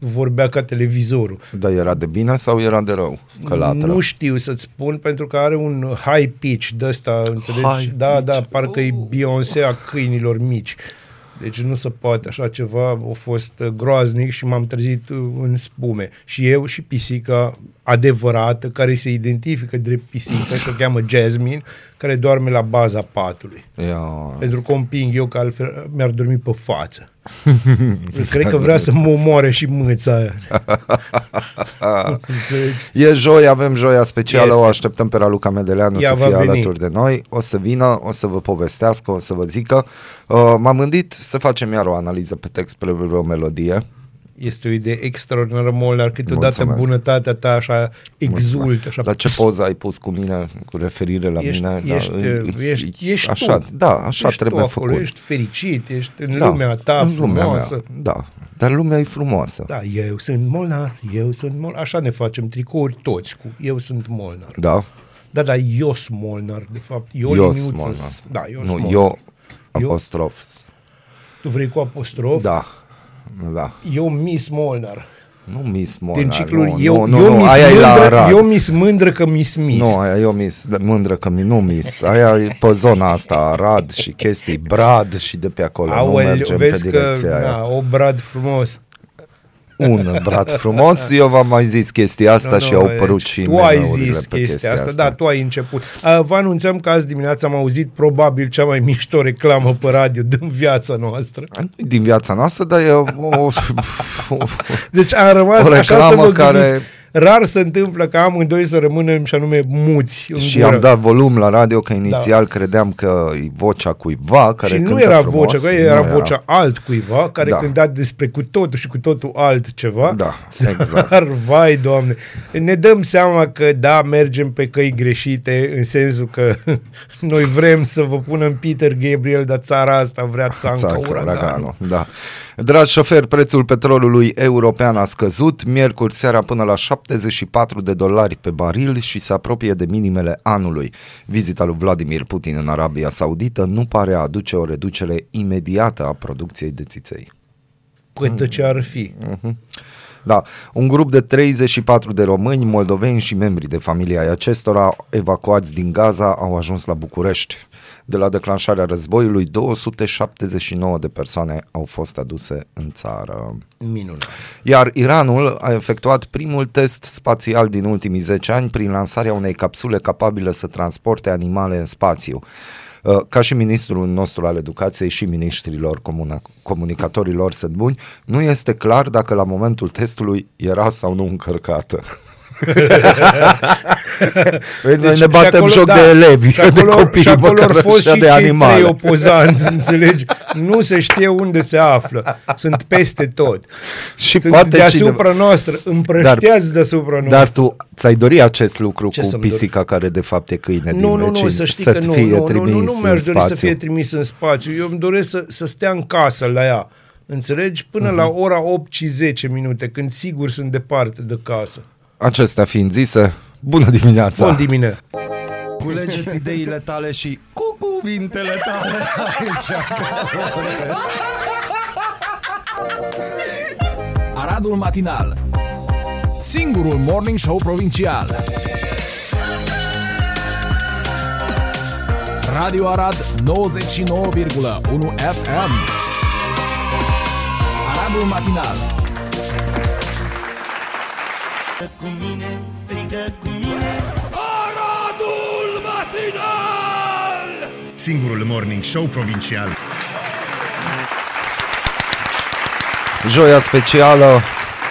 vorbea ca televizorul. Dar era de bine sau era de rău? Că latră. Nu știu să-ți spun, pentru că are un high pitch de ăsta, înțelegi? High da, pitch. da, parcă e Oh. Beyoncé a câinilor mici. Deci nu se poate așa ceva, a fost uh, groaznic și m-am trezit uh, în spume. Și eu și pisica adevărată, care se identifică drept pisică și o cheamă Jasmine, care doarme la baza patului. Ia... Pentru că o împing eu, că altfel mi-ar dormi pe față. Cred că vrea să mă omoare și mâța aia. Înțelegi? E joi, avem joia specială, Este. o așteptăm pe Raluca Medeleanu Ea să va fie veni. alături de noi, o să vină, o să vă povestească, o să vă zică. Uh, m-am gândit să facem iar o analiză pe text pe o melodie. Este o idee extraordinară, Molnar. Câteodată Mulțumesc. bunătatea ta așa exult, așa. La ce poză ai pus cu mine, cu referire la Ești- mine? ești, e- ești- e- ești așa, tu. Da, așa ești trebuie tu acolo, făcut. Ești fericit, ești în da, lumea ta în lumea frumoasă. mea, da, dar lumea e frumoasă. Da, eu sunt Molnar, eu sunt Molnar. Așa ne facem tricouri toți cu eu sunt Molnar. Da? Da, da, eu sunt Molnar, de fapt. Eu Eu liniuță. Molnar. Da, eu Nu, sunt Molnar. eu, apostrof. Tu vrei cu apostrof? Da, da. Eu Miss Molnar. Nu Miss Molnar. Din ciclul nu, eu, nu, eu, nu, Miss aia e la mândră, Arad. eu Miss mândră că Miss Miss. Nu, aia eu mis, mândră că mi, nu mis. Aia e pe zona asta, Arad și chestii, Brad și de pe acolo. nu Aoleu, mergem vezi pe că direcția aia. na, o brad frumos. Un brad frumos, eu v-am mai zis chestia asta și au părut deci și Tu ai meme-urile zis pe chestia asta, da, tu ai început. A, vă anunțăm că azi dimineața am auzit probabil cea mai mișto reclamă pe radio din viața noastră. Nu din viața noastră, dar e o, o, o, Deci am rămas O așa să reclamă vă care- gândiți. Rar se întâmplă ca amândoi să rămânem și anume muți în și gură. am dat volum la radio că inițial credeam că e vocea cuiva care și nu cântă era frumos. vocea, că era Nu vocea altcuiva care Da. cânta despre cu totul și cu totul altceva. Da, exact. Dar, vai, doamne, ne dăm seama că, da, mergem pe căi greșite, în sensul că noi vrem să vă punem Peter Gabriel, dar țara asta vrea țanca Țancă, uraganul. uraganul, da. Dragi șoferi, prețul petrolului european a scăzut miercuri seara până la 74 de dolari pe baril și se apropie de minimele anului. Vizita lui Vladimir Putin în Arabia Saudită nu pare a aduce o reducere imediată a producției de țiței. Păi ce ar fi? Da, un grup de 34 de români, moldoveni și membri de familia ai acestora evacuați din Gaza au ajuns la București. De la declanșarea războiului, 279 de persoane au fost aduse în țară. Minunat. Iar Iranul a efectuat primul test spațial din ultimii 10 ani prin lansarea unei capsule capabile să transporte animale în spațiu. Uh, Ca și ministrul nostru al educației și ministrilor comuna- comunicatorilor sunt buni, nu este clar dacă la momentul testului era sau nu încărcată. Vezi, noi Deci, ne batem și acolo, joc da, de elevi, și acolo, de copii, și acolo măcar au fost așa și de cei animale. trei opozanți, înțelegi? Nu se știe unde se află. Sunt peste tot. Și Sunt poate deasupra cineva- noastră, împrășteați deasupra noastră. Dar tu ți-ai dori acest lucru Ce cu să-mi dor? pisica care de fapt e câine din nu, nu, nu, vecin, să știi să că nu, fie nu, nu, trimis nu, nu mi-aș în dori să spațiu. fie trimis în spațiu. Eu îmi doresc să, să stea în casă la ea. Înțelegi? Până Mhm. la ora 8 și 10 minute, când sigur sunt departe de casă. Acestea fiind zise, bună dimineața! Bun dimineața! Culegeți ideile tale și cu cuvintele tale aici. Aradul Matinal Singurul Morning Show Provincial Radio Arad 99,1 FM Aradul Matinal cu mine, strigă cu mine Singurul morning show provincial. Joia specială,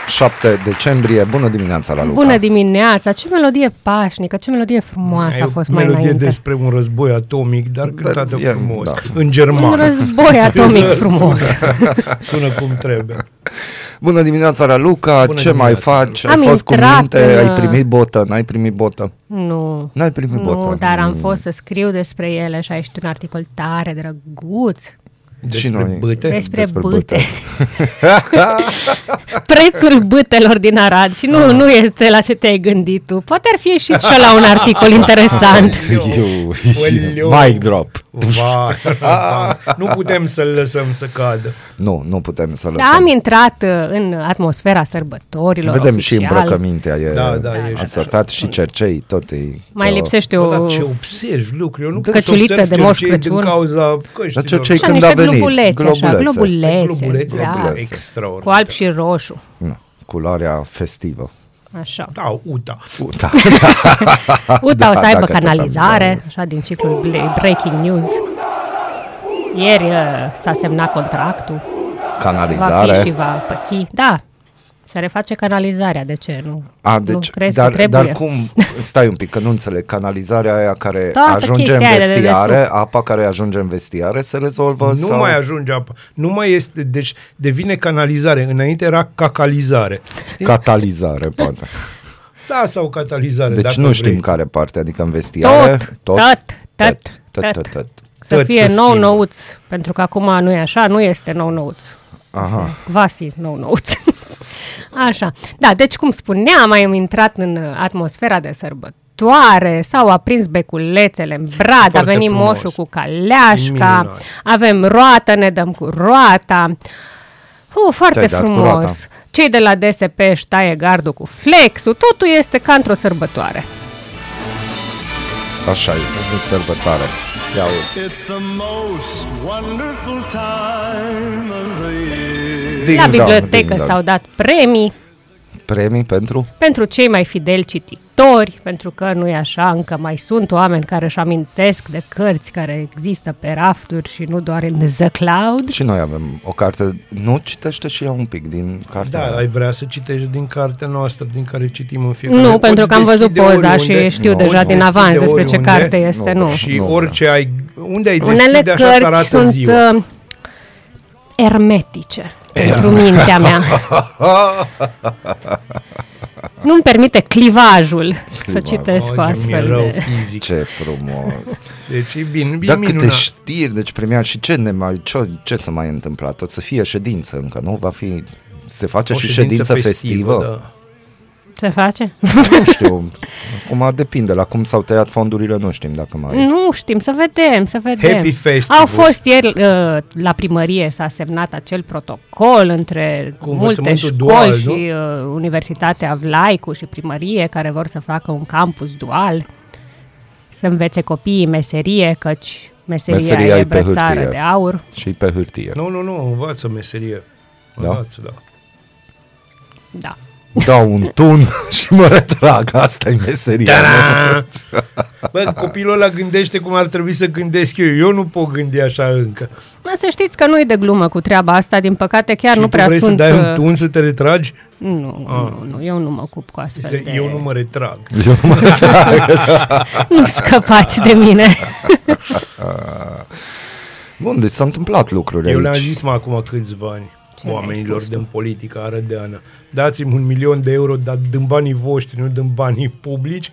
7 decembrie, bună dimineața la Luca! Bună dimineața! Ce melodie pașnică, ce melodie frumoasă E a o fost mai melodie înainte. despre un război atomic, dar cântată e- frumos. da. În Un germană. război atomic frumos. Sună cum trebuie. Bună dimineața la Luca, Bună ce mai dimineața, faci? Ai Am fost cu intrat minte, în, ai primit botă, n-ai primit botă? nu. N-ai primit botă. Nu, dar am Mm. fost să scriu despre ele și a ieșit un articol tare drăguț. Despre și noi. bâte? Despre, Despre bâte. bâte. Prețul bâtelor din Arad și nu, nu este la ce te-ai gândit tu. Poate ar fi ieșit și la un articol interesant. Eu, Oleu. mic drop. Vai, nu putem să-l lăsăm să cadă. Nu, nu putem să Da, lăsăm. am intrat uh, în atmosfera sărbătorilor Vedem și oficial. îmbrăcămintea e Da, da, e asortat și cercei, tot e... Mai uh, lipsește Bă, o... dar ce observi lucruri? Eu nu pot să Căciuliță observ de Moș cercei Crăciun. Din cauza Dar căștilor. cercei Așa, când a niște venit, globulețe, așa, globulețe. globulețe, Globulețe, da, globulețe. extraordinar. cu alb și roșu. Nu, culoarea festivă. Așa. Da, uta. Da. Uita, o să Da, aibă dacă tot canalizare, am zis. așa din ciclul Bla- Breaking News. Ieri uh, s-a semnat contractul, va Canalizare. fi și va păți. Da, se reface canalizarea, de ce nu? A, nu deci, crezi dar, că trebuie? dar cum, stai un pic, că nu înțeleg, canalizarea aia care Toată ajunge în chestia aia de vestiare, dedesubt. apa care ajunge în vestiare se rezolvă Nu sau... mai ajunge apă. Nu mai este, deci devine canalizare. Înainte era cacalizare. Catalizare, poate. Da, sau catalizare. Deci dacă nu știm vrei. care parte, adică în vestiare... Tot, tot, tot, tot, tot. tot, tot. Să Tot fie se nou schimbă. nouț, pentru că acum nu e așa, nu este nou nouț. Aha. Quasi nou nouț. Așa. Da, deci cum spuneam, am intrat în uh, atmosfera de sărbătoare, s-au aprins beculețele în brad, a Foarte venit frumos. moșul cu caleașca, Minunat. avem roată, ne dăm cu roata. Uh, foarte Ți-ai dat cu frumos. roata. Cei de la DSP își taie gardul cu flexul, totul este ca într-o sărbătoare. Așa e, în sărbătoare. Ia uite. It's the most wonderful time of the year. Ding La dong, bibliotecă ding dong. s-au dat premii Premii pentru? pentru cei mai fideli cititori, pentru că nu e așa, încă mai sunt oameni care își amintesc de cărți care există pe rafturi și nu doar în The Cloud. Și noi avem o carte. Nu citește și ea un pic din cartea Da, aia? ai vrea să citești din cartea noastră, din care citim în fiecare Nu, Poți pentru că am văzut deschide poza oriunde. și știu Nu, deja poți din deschide avans despre ce oriunde. carte este, Nu, nu. Și Nu orice ai, unde ai deschide, Unele așa îți cărți arată sunt ziua. uh, ermetice pentru mintea mea. Nu-mi permite clivajul să Clivaj. citesc cu Oh, ce mi-e astfel rău de... fizic. Ce frumos. Deci e bine, bine Da, câte minunat. știri, deci premiat și ce, ne mai, ce, ce să mai întâmpla? Tot să fie ședință încă, nu? Va fi, se face O și ședință festivă? da. Se face? Nu știu, acum depinde, la cum s-au tăiat fondurile, nu știm dacă mai... Nu știm, să vedem, să vedem. Happy Festivus. Au fost ieri uh, la primărie, s-a semnat acel protocol între Cu multe învățământul școli dual, și nu? uh, Universitatea Vlaicu și primărie care vor să facă un campus dual, să învețe copiii meserie, căci meseria, Meseria e e pe brățară hârtie. de aur. Și pe hârtie. Nu, nu, nu, învață meserie. Da? Învață, da. Da. Dau un tun și mă retrag, asta e meseria mea. Bă, copilul ăla gândește cum ar trebui să gândesc eu. Eu nu pot gândi așa încă. Mă, să știți că nu e de glumă cu treaba asta, din păcate chiar și nu tu prea vrei sunt... să dai un uh, tun să te retragi? Nu, Ah. nu, nu, eu nu mă ocup cu astfel Zice, de... Eu nu mă retrag. Eu nu mă Nu scăpați de mine. Bun, deci s-au întâmplat lucruri Eu le-am aici. zis mă acum câțiva ani Ce le-ai oamenilor spus din politica arădeană. Dați-mi un milion de euro, dar din banii voștri, nu din banii publici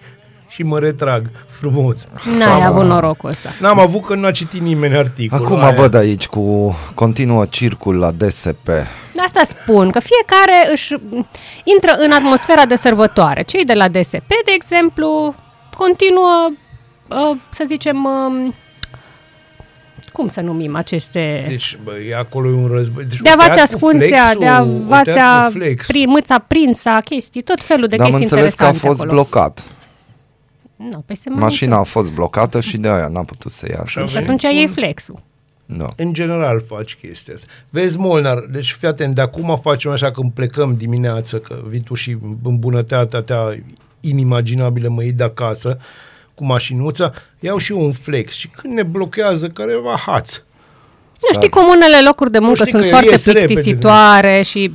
și mă retrag frumos. N-ai avut norocul ăsta. N-am avut că n-a citit nimeni articolul Acum aia. văd aici cu continuă circul la DSP. De Asta spun, că fiecare își intră în atmosfera de sărbătoare. Cei de la DSP, de exemplu, continuă, uh, să zicem, um, cum să numim aceste... Deci, bă, e acolo un război. Deci, de o tăiat avați cu ascunția, flexul, de o avați tăiat cu flexul. pri, mâța prinsa, chestii, tot felul de Dar am chestii înțeles că a interesante fost acolo. blocat. Nu, păi se mai Mașina a fost blocată și de aia n-a putut să iasă. Așa Și atunci iei flexul. Da. În general faci chestia asta. Vezi, Molnar, deci fii atent, de acum facem așa când plecăm dimineață, că vii tu și în bunătatea ta inimaginabilă mă iei de acasă cu mașinuța, iau și eu un flex și când ne blochează careva, haț. Nu știi cum unele locuri de muncă știi sunt că foarte ies repede, plictisitoare și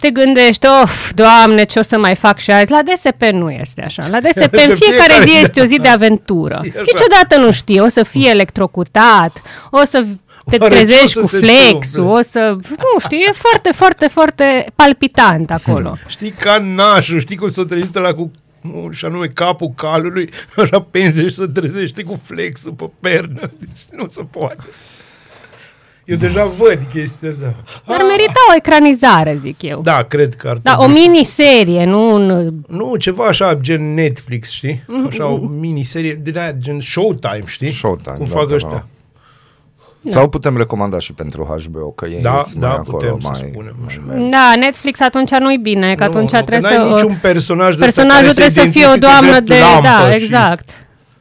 te gândești, of, doamne, ce o să mai fac și azi. La DSP nu este așa. La DSP în Că fiecare fiecare zi zi- este o zi de aventură. E așa. Niciodată nu știi, o să fie electrocutat, o să te Oare ce trezești o să cu se flexul, întâmple? o să... Nu știu, e foarte, foarte, foarte palpitant acolo. Știi ca nașul, știi cum s-o trezit la cu nu, și anume capul calului, așa penzești să trezește cu flexul pe pernă. Deci nu se poate. Eu deja văd chestia asta. Ar merita o ecranizare, zic eu. Da, cred că ar Da, o trebui. miniserie, nu un... Nu, ceva așa, gen Netflix, știi? Mm, Așa o miniserie, de aia, gen Showtime, știi? Showtime, Cum da, fac da, ăștia. da. Sau putem recomanda și pentru HBO, că ei Da, sunt da, mai acolo, putem să mai, spunem așa. mai- Da, Netflix atunci nu-i bine, că Nu, atunci nu, că trebuie n-ai să... niciun personaj de ăsta Personajul care trebuie să fie o identifice doamnă drept de... lampă Da, și- exact.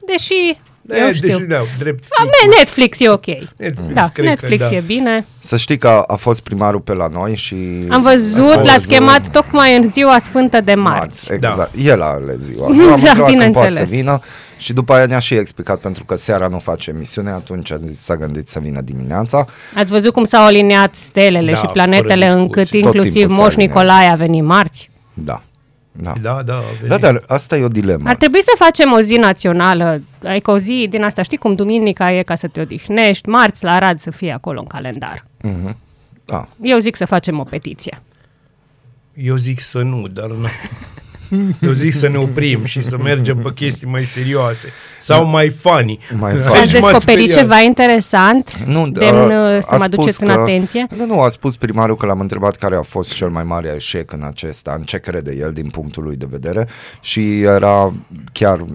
Deși, Da, eu deși, știu. da, drept A, fic. me- Netflix e ok. Netflix, Da, cred Netflix că, da. e bine. Să știi că a, a fost primarul pe la noi și... Am văzut, a fost, l-ați uh, chemat tocmai în ziua sfântă de marți. Exact. Da. El a ales ziua. Da, Eu am întrebat când poate bineînțeles. să vină și după aia ne-a și explicat pentru că seara nu face emisiune, atunci a zis, s-a gândit să vină dimineața. Ați văzut cum s-au aliniat stelele Da, și planetele fără încât discuții. Tot inclusiv timpul se Moș alinează. Nicolae a venit marți? Da. Da. Da, da, a Da, venit. dar asta e o dilemă. Ar trebui să facem o zi națională, adică o zi din asta, știi cum duminica e ca să te odihnești, marți la Arad să fie acolo în calendar. Mhm. Da. Eu zic să facem o petiție. Eu zic să nu, dar nu. Eu zic să ne oprim și să mergem pe chestii mai serioase sau mai funny. Mai Aici funny. Ați m-ați descoperit speriat. ceva interesant? Nu, Demn, uh, uh, să a mă spus aduceți în că- atenție? Nu, nu, a spus primarul că l-am întrebat care a fost cel mai mare eșec în acest an, ce crede el din punctul lui de vedere și era chiar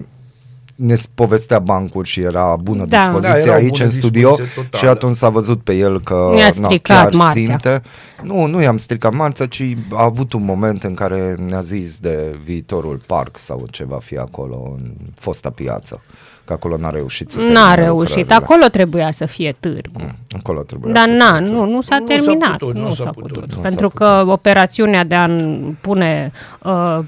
ne povestea bancuri și era bună Da. dispoziție Da, era o aici bună în studio dispoziție totală. și atunci s-a văzut pe el că Mi-a na, stricat chiar marțea. simte. Nu, nu i-am stricat marța, ci a avut un moment în care ne-a zis de viitorul parc sau ce va fi acolo în fosta piață. Că acolo n-a reușit să N-a termine reușit. lucrările. Acolo trebuia să fie târgu. Mm, Acolo trebuia Dar să na, fie. nu, nu s-a Nu s-a terminat. putut, nu nu s-a s-a putut. putut. Nu Pentru s-a că operațiunea de a pune uh,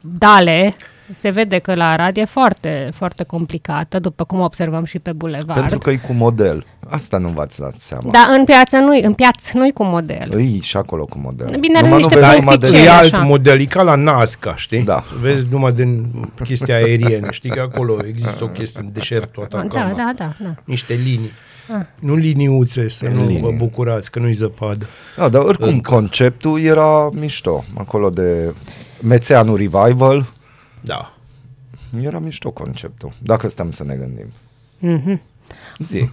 dale se vede că la Arad e foarte, foarte complicată, după cum observăm și pe bulevard. Pentru că e cu model. Asta nu v-ați dat seama. Dar în piață nu în piață nu cu model. Îi și acolo cu model. Bine, are Numai niște nu vezi numai puncticele. E de... Ce, alt așa. model, e ca la Nazca, știi? Da. Vezi numai din chestia aeriene, știi că acolo există o chestie în deșertul Da, Atacama. da, da, da. Niște linii. Ah. Nu liniuțe, să nu Linii. vă bucurați, că nu-i zăpadă. Da, dar oricum conceptul era mișto. Acolo de Mețeanu Revival Da. era mișto conceptul. Dacă stăm să ne gândim. Mhm. Zi.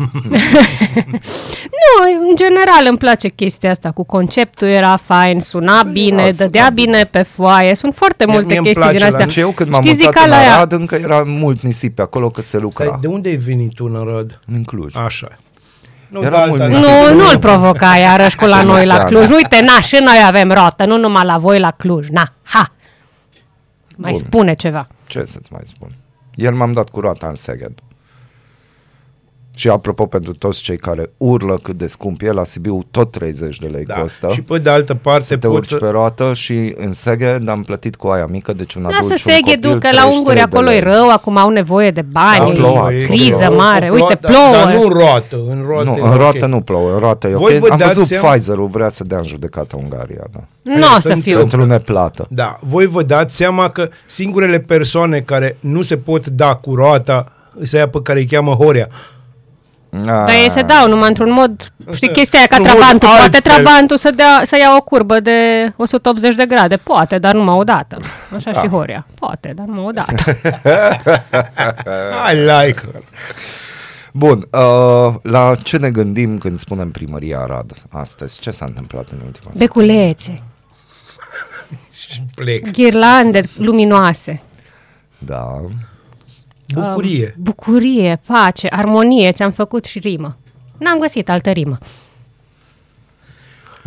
Nu, în general îmi place chestia asta cu conceptul, era fain, suna bine, suna dădea bine. bine pe foaie, sunt foarte Mie- multe mie îmi chestii din place la- astea. Și eu când m-am Știi, mutat zic în ala aia, Arad, încă era mult nisip pe acolo că se lucra. Dar de unde ai venit tu în Arad? În Cluj. Așa. Nu, Era de mult alta nisip. dată. Nu, nu-l provoca iarăși cu la noi la Seara. Cluj. Uite, na, și noi avem rotă, nu numai la voi la Cluj. Na, ha! Mai Bun. spune ceva. Ce să-ți mai spun? Ieri m-am dat cu roata în Seged. Și apropo, pentru toți cei care urlă cât de scump e, la Sibiu tot 30 de lei Da. costă. Și pe de altă parte să te poți urci să... pe roată și în Seged am plătit cu aia mică, deci un adult Lasă și un Seghedu, copil, că la 33 unguri de acolo e lei. rău, acum au nevoie de bani, Da, plouat, e plouă. criză O- o mare. plouă, Uite, dar- plouă. Dar nu în roată. În roată Nu, e în ok. roată nu plouă, în roată e ok. Voi vă Am dați văzut seama- Pfizer-ul vrea să dea în judecată Ungaria, da. Nu o să Sunt fiu. Pentru neplată. Da, voi vă dați seama că singurele persoane care nu se pot da cu roata să ia pe care îi cheamă Horea. Dar ei se dau numai într-un mod, știi chestia aia ca Într-un mod Trabantul. Poate altfel. Trabantul să, dea, să ia o curbă de 180 de grade. Poate, dar numai o dată. Așa Da. și Horia. Poate, dar numai o dată. I like her. Bun, uh, la ce ne gândim când spunem primăria Arad astăzi? Ce s-a întâmplat în ultima zi? Beculețe, Și plec. ghirlande luminoase, Da. Bucurie. um, bucurie, pace, armonie. Ți-am făcut și rimă. N-am găsit altă rimă.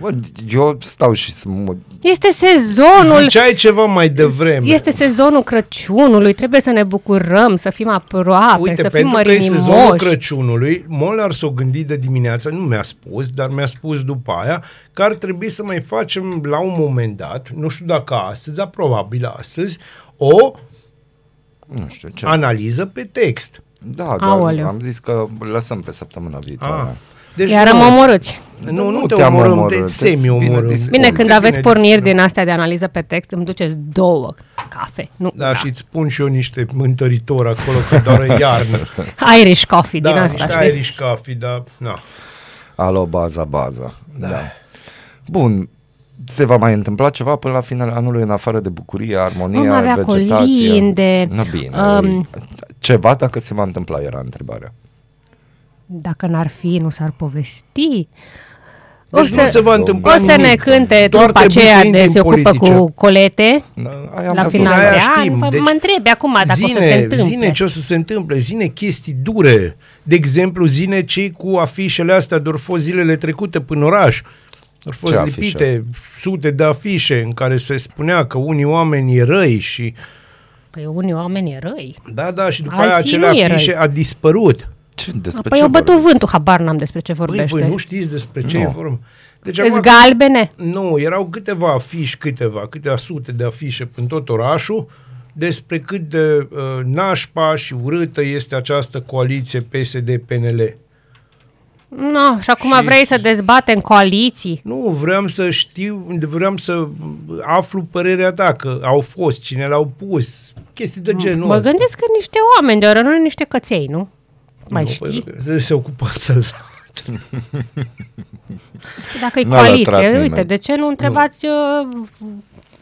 Bă, eu stau și să mă... Este sezonul Ziceai ceva mai devreme. Este sezonul Crăciunului, trebuie să ne bucurăm, să fim aproape, Uite, să fim pentru că e sezonul mărinimoși. Crăciunului, Molar s-o gândit de dimineață, nu mi-a spus, dar mi-a spus după aia, că ar trebui să mai facem la un moment dat, nu știu dacă astăzi, dar probabil astăzi, o Nu știu ce. analiză pe text. Da, dar Aoleu. am zis că lăsăm pe săptămâna viitoare. Ah. Deci Iar nu, mă omorâți. nu, nu Nu te te-am omorâm, omorât, te îți semi-omorâm. bine dispun. Bine, Bun, când Te aveți bine porniri dispun. din astea de analiză pe text, îmi duceți două cafe. Nu, Da, și îți spun și eu niște întăritori acolo, că doar e iarnă. Irish coffee da, din asta, niște știi? Irish coffee, da, na. Alo, baza, baza. Da. da. Bun, se va mai întâmpla ceva până la finele anului în afară de bucurie, armonie, Vom avea vegetație? colinde, Nu bine. um, Um, ceva dacă se va întâmpla era întrebarea. Dacă n-ar fi, nu s-ar povesti. Deci nu se va întâmpla o să ne nimic. cânte Doar după trebuie aceea să intri de în se ocupă politică. cu colete Da, aia la mi-a final aia de știm. an. Mă, Deci, mă întrebi acum dacă zine, o să se întâmple. Zine ce o să se întâmple, zine chestii dure. De exemplu, zine cei cu afișele astea de fost zilele trecute până oraș. Au fost Ce lipite sute de afișe în care se spunea că unii oameni e răi și Păi unii oameni e răi. da, da, și după Alții aia acele nu e răi. afișe a dispărut. Ce, despre Păi ce o bătut vorbiți? vântul, habar n-am despre ce Băi, vorbește. voi nu știți despre ce Nu. e vorba. Deci Îs acum- galbene? Nu, erau câteva afișe, câteva, câteva sute de afișe în tot orașul despre cât de uh, nașpa și urâtă este această coaliție PSD-PNL. No, și acum Și- vrei să dezbatem coaliții. Nu, vreau să știu, vreau să aflu părerea ta, că au fost, cine l-au pus, chestii de genul Mă ăsta. gândesc că niște oameni, de nu niște căței, nu? Mai nu, știi? pentru că Se ocupă să-l... Dacă e N-a coaliție, lătrat uite, nimeni. de ce nu întrebați... Uh,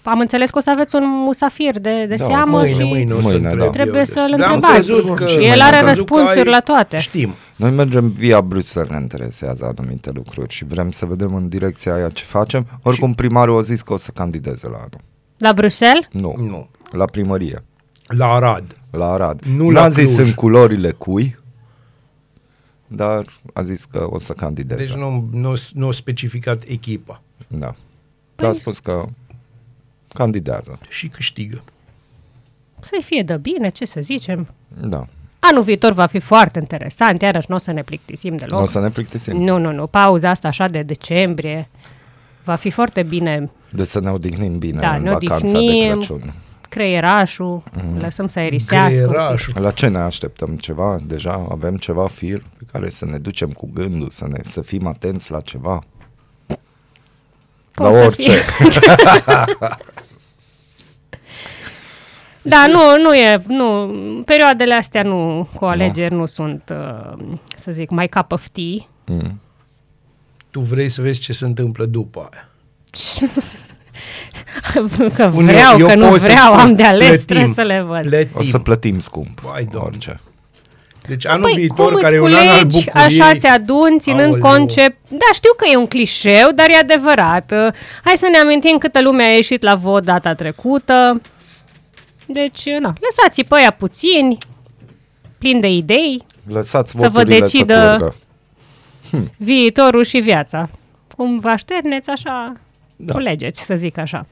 am înțeles că o să aveți un musafir de, de Da, seamă Mâine, și mâine o să Mâine, întreb da. eu trebuie despre- să-l Dar am întrebați. văzut că- Și el am are văzut că răspunsuri ai- la toate. Știm. Noi mergem via Bruxelles, ne interesează anumite lucruri și vrem să vedem în direcția aia ce facem. Oricum primarul a zis că o să candideze la anul. La Bruxelles? Nu, Nu. la primărie, La Arad. la Arad. Nu N-a la zis Cluj. în culorile cui, dar a zis că o să candideze. Deci nu, nu, nu a specificat echipa. Da. Păi a spus că candidează. Și câștigă. Să-i fie de bine, ce să zicem. Da. Anul viitor va fi foarte interesant, iarăși nu o să ne plictisim Nu deloc. o să ne plictisim. Nu, nu, nu. Pauza asta așa de decembrie va fi foarte bine De să ne odihnim bine Da, în ne vacanța odihnim. de Crăciun. creierașul, Mhm. lăsăm să aerisească. un pic. Greierașul. La ce ne așteptăm? Ceva? Deja avem ceva fir pe care să ne ducem cu gândul, să, ne, să fim atenți la ceva? Poate la să orice. fie. Da, nu, nu e, nu, perioadele astea nu, cu alegeri nu sunt, uh, să zic, mai cup of tea. Mm. Tu vrei să vezi ce se întâmplă după aia. că Spun vreau, eu, că eu nu pot să vreau, spun, am de ales, plătim, trebuie să le văd. Plătim. O să plătim scump. Vai, Doamne. orice. Deci anul Păi, viitor, cum care e îți un an al culegi, bucuriei... așa ți adunți, ținând Aoleu. concept... Da, știu că e un clișeu, dar e adevărat. Uh, Hai să ne amintim câtă lume a ieșit la vot data trecută. Deci, na, lăsați-i pe aia puțini, plini de idei, Lăsați Să vă voturile decidă- să curgă. viitorul și viața. Cum vă așterneți, așa Da. da. culegeți, să zic așa.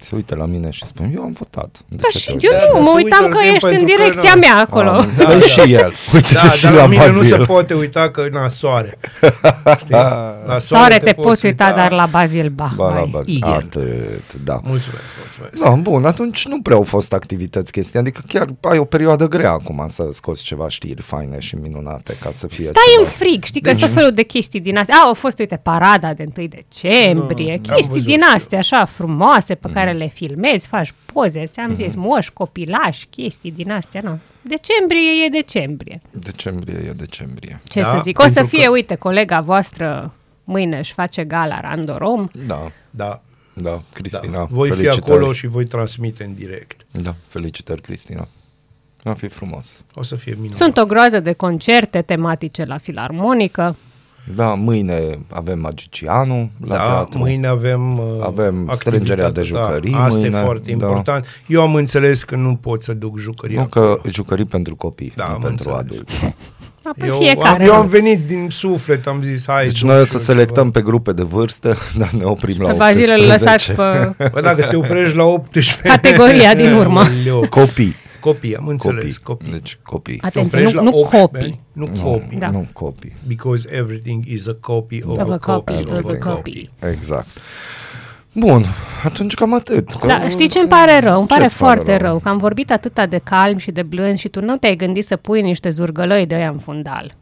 Se uită la mine și spune, eu am votat. De Da, ce și te eu uiți? Da, nu, dar mă se uitam uită că la timp ești în pentru că direcția nu. mea acolo. Am, Da, da, da. și el. Uite Da, și dar la la mine nu Bazil. se poate uita că na soare. Știi? La Soare te poți uita, dar la Bazil, ba. Ba, la hai. Bazil. Igen. Atât, da. Mulțumesc, mulțumesc. Da, bun, atunci nu prea au fost activități chestii, adică chiar ai o perioadă grea acum să scoți ceva știri faine și minunate ca să fie Stai ceva. în frig, știi că Deci- sunt tot felul de chestii din astea. A, au fost, uite, parada de 1 decembrie, Da, am chestii văzut din și eu. astea așa frumoase pe care le filmezi, faci poze, ți-am zis, moși, copilași, chestii din astea, nu. Decembrie e decembrie. Decembrie e decembrie. Ce Da, să zic? O să pentru fie, că- uite, colega voastră mâine își face gala Randorom. Da, Da, da, Cristina, da. Voi fi felicitări. acolo și voi transmite în direct. Da, felicitări, Cristina. Va fi frumos. O să fie minunat. Sunt o groază de concerte tematice la filarmonică. Da, mâine avem Magicianul la da, teatru. mâine avem uh, Avem strângerea de activitatea, jucării Da, asta mâine, e foarte da. important. Eu am înțeles că nu pot să duc jucării Nu acolo. că jucării pentru copii, Da, nu am pentru înțeles. adulți. Da, pe Eu, fiecare. am, eu nu? am venit din suflet, am zis, hai. Deci duc noi o și să eu selectăm pe grupe de vârstă, dar ne oprim la Pe 18. Bazil îl lăsați pe... ceva. Bă, dacă te oprești la 18... Categoria din urmă. Aoleu. Copii. Copii, am înțeles, Copii. copii. Deci copii. Te Atenție, oprești nu, la nu 18, copii. Nu Nu, copii. Da. nu copii. Because everything is a copy of, Of a a copy copy of of a a copy. Exact. Bun, atunci cam atât. Că- Da, știi ce îmi pare rău? Îmi pare Ce-ți pare foarte rău? că am vorbit atâta de calm și de blând și tu nu te-ai gândit să pui niște zurgălăi de aia în fundal.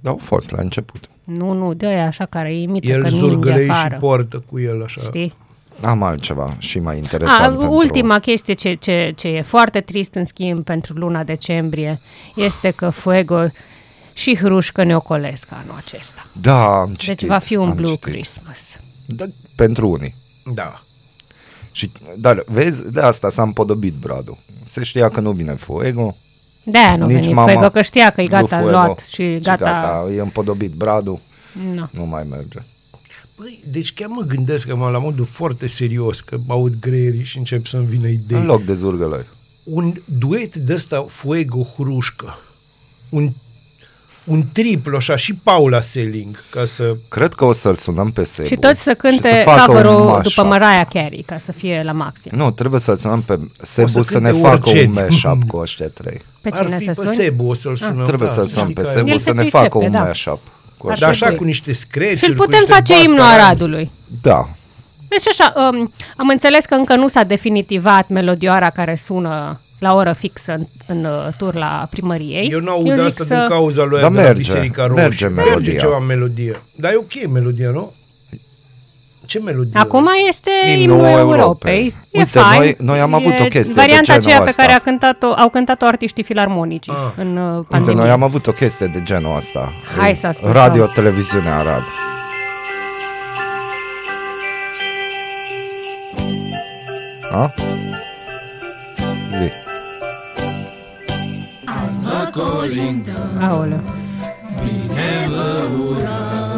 Da, au fost la început. Nu, nu, de aia așa care imită El că ninge zurgălei și afară. poartă cu el așa. Știi? Am altceva și mai A, interesant. pentru... ultima chestie ce, ce, ce e foarte trist în schimb pentru luna decembrie este că Fuego și Hrușcă ne ocolesc anul acesta. Da, am citit. Deci va fi un am Blue citit. Christmas. Da, pentru unii. Da. Și, dar vezi, de asta s-a împodobit Bradu. Se știa că nu vine Fuego De-aia nu Nici veni mama Fuego, că știa că e lui gata Fuego. luat și gata. gata, e împodobit bradul, No. nu mai merge. Băi, deci chiar mă gândesc că mă la modul foarte serios, că aud greierii și încep să-mi vină idei. În loc de zurgălăi. Un duet de ăsta Fuego-Hrușcă. Un, un triplu așa și Paula Selling, ca să... Cred că o să-l sunăm pe Sebu. Și toți să și cânte facă un cover-ul mashup. după Mariah Carey, ca să fie la maxim. Nu, trebuie să-l sunăm pe Sebu să să, cânte ne facă orice. un mashup cu ăștia trei. Pe Ar cine fi să pe suni? Sebu, o să-l sunăm. Trebuie da, să-l sunăm știi pe care- Sebu El să se ne pricepe, facă un da. mashup cu Ar ăștia. Dar așa trebui. cu niște scratch Și îl putem face imnul Aradului. Da. Deci așa, um, am înțeles că încă nu s-a definitivat melodioara care sună la oră fixă în, în uh, tur la primăriei. Eu nu aud zic asta din cauza lui Dar de la merge, Biserica Roșie. merge melodia. Merge ceva melodie. Dar e ok melodia, nu? Ce melodie? Acum este Imnul imnul Europei. Europei. E Uite, fain. noi- noi am avut E o chestie de Varianta genul aceea pe ăsta. care a cântat-o, au cântat-o artiștii filarmonici Ah. în uh, Uite, pandemie. noi am avut o chestie de genul ăsta. Hai să ascultăm. Radio Televiziune Arad. A? Zi. Aoleu.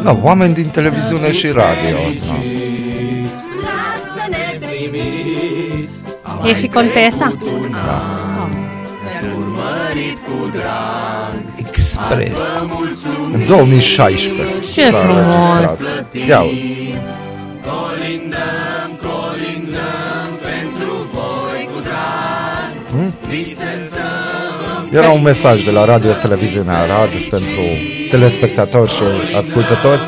Da, oameni din televiziune și radio. Da. E și contesa? Express. În 2016. Ce s-a frumos! înregistrat. Ia uzi. Era un mesaj de la Radio Televiziunea Arad pentru telespectatori și ascultători.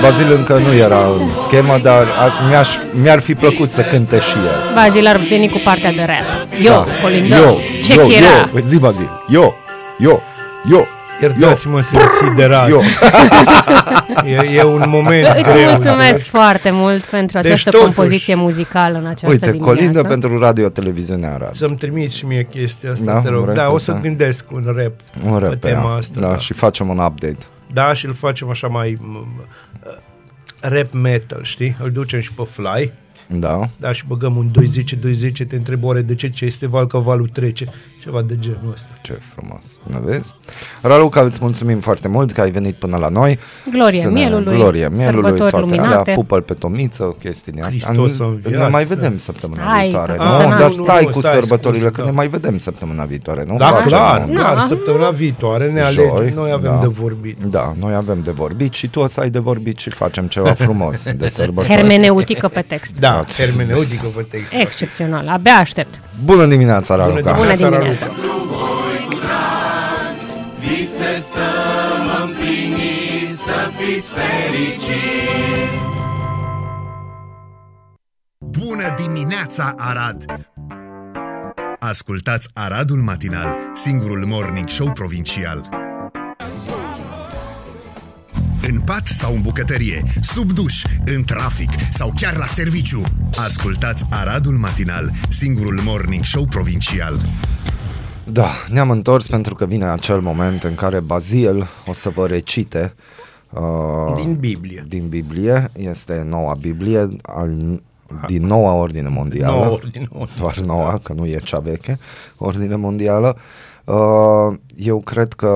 Bazil încă nu era în schemă, dar ar, mi-aș, mi-ar fi plăcut să cânte și el. Bazil ar veni cu partea de rap. Eu, Da. Colindă, eu, ce eu, era? eu, zi Bazil, eu, eu, eu, Iertați-mă sensiderat. eu. E, e un moment Îți greu. mulțumesc înțelegi? foarte mult pentru Deci, această totuși, compoziție muzicală în această Uite, dimineață. colindă pentru Radio Televiziunea Arad. Să-mi trimiți și mie chestia asta, Da, te rog. vrei Da, că o să să- gândesc un rap Un pe rap pe tema ea. asta. da, Da, și facem un update. da, și îl facem așa mai m, m, rap metal, știi? Îl ducem și pe fly. Da. Da, și băgăm un 210, 210, te întreb oare de ce, ce este val că valul trece. Ceva de genul ăsta. Ce frumos. Nu vezi? Raluca, îți mulțumim foarte mult că ai venit până la noi. Glorie Să ne- mielului, Glorie mielului, sărbători toate luminate. alea, pupă-l pe tomiță, chestiile astea. Hristos Nu- înviat, Ne mai da. vedem săptămâna Stai, viitoare. că Nu, să n-am- dar Nu, stai nu, cu stai, sărbătorile, scuze, că da. ne mai vedem săptămâna viitoare, nu? Da, Facem clar, un- Da. clar. Săptămâna viitoare ne Joi, alegi. Noi avem da. de vorbit. Da, noi avem de vorbit și tu o să ai de vorbit și facem ceva frumos de sărbători. Hermeneutică pe text. Da, Da, hermeneutică pe text. Excepțional. Abia aștept. Bună dimineața, Raluca! Bună Neața, dimineața. Bună dimineața, Arad! Ascultați Aradul Matinal, singurul morning show provincial. În pat sau în bucătărie, sub duș, în trafic sau chiar la serviciu. Ascultați Aradul Matinal, singurul morning show provincial. Da, ne-am întors pentru că vine acel moment în care Bazil o să vă recite uh, Din Biblie. din Biblie, este noua Biblie al, din noua ordine mondială. Noua ordine Doar noua, că nu e cea veche, ordine mondială. Uh, eu cred că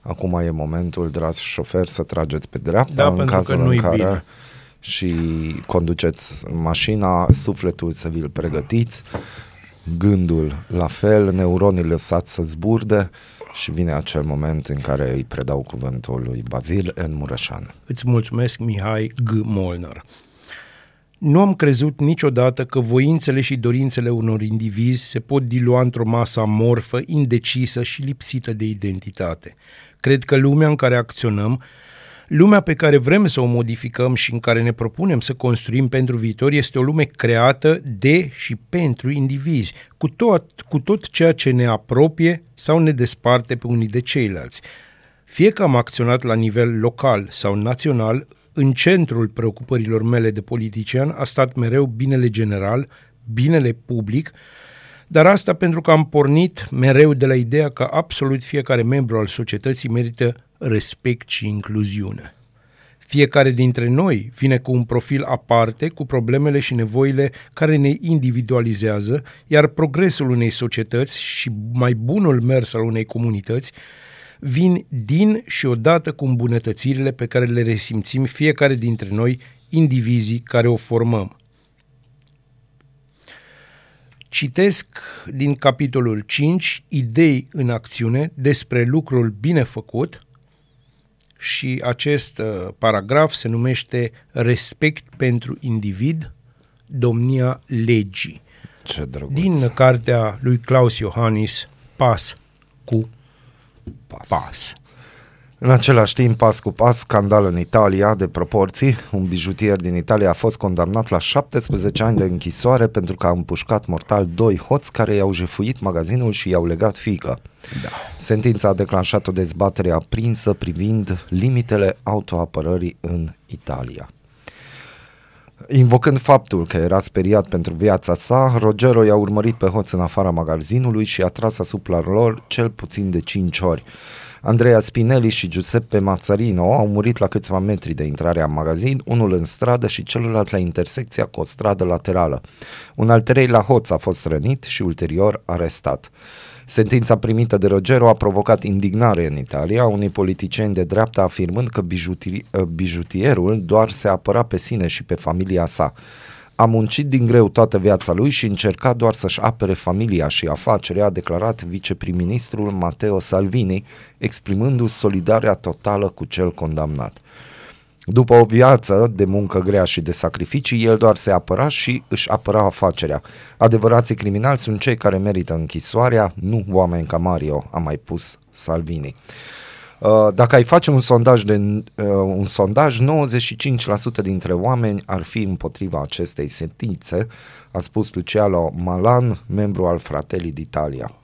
acum e momentul, dragi șoferi, să trageți pe dreapta Da, în pentru cazul că în nu-i care bine. și conduceți mașina, sufletul să vi-l pregătiți, gândul la fel, neuronii lăsați să zburde și vine acel moment în care îi predau cuvântul lui Bazil în Mureșan. Îți mulțumesc, Mihai G. Molnar. Nu am crezut niciodată că voințele și dorințele unor indivizi se pot dilua într-o masă amorfă, indecisă și lipsită de identitate. Cred că lumea în care acționăm, lumea pe care vrem să o modificăm și în care ne propunem să construim pentru viitor este o lume creată de și pentru indivizi, cu tot, cu tot ceea ce ne apropie sau ne desparte pe unii de ceilalți. Fie că am acționat la nivel local sau național, în centrul preocupărilor mele de politician a stat mereu binele general, binele public, dar asta pentru că am pornit mereu de la ideea că absolut fiecare membru al societății merită respect și incluziune. Fiecare dintre noi vine cu un profil aparte, cu problemele și nevoile care ne individualizează, iar progresul unei societăți și mai bunul mers al unei comunități vin din și odată cu îmbunătățirile pe care le resimțim fiecare dintre noi, indivizii care o formăm. Citesc din capitolul 5 idei în acțiune despre lucrul bine făcut și acest uh, paragraf se numește Respect pentru individ, domnia legii. Ce drăguț. Din cartea lui Claus Iohannis, Pas cu pas. pas. În același timp, pas cu pas, scandal în Italia de proporții. Un bijutier din Italia a fost condamnat la 17 ani de închisoare pentru că a împușcat mortal doi hoți care i-au jefuit magazinul și i-au legat fică. Da. Sentința a declanșat o dezbatere aprinsă privind limitele autoapărării în Italia. Invocând faptul că era speriat pentru viața sa, Rogero i-a urmărit pe hoț în afara magazinului și a tras asupra lor cel puțin de 5 ori. Andreea Spinelli și Giuseppe Mazzarino au murit la câțiva metri de intrarea în magazin, unul în stradă și celălalt la intersecția cu o stradă laterală. Un al treilea hoț a fost rănit și ulterior arestat. Sentința primită de Rogero a provocat indignare în Italia, unii politicieni de dreapta afirmând că bijuti- uh, bijutierul doar se apăra pe sine și pe familia sa. A muncit din greu toată viața lui și încerca doar să-și apere familia și afacerea, a declarat viceprim-ministrul Matteo Salvini, exprimându-și solidarea totală cu cel condamnat. După o viață de muncă grea și de sacrificii, el doar se apăra și își apăra afacerea. Adevărații criminali sunt cei care merită închisoarea, nu oameni ca Mario, a mai pus Salvini. Uh, Dacă ai face un sondaj, de, uh, un sondaj, 95% dintre oameni ar fi împotriva acestei sentințe, a spus Luciano Malan, membru al Fratelli d'Italia.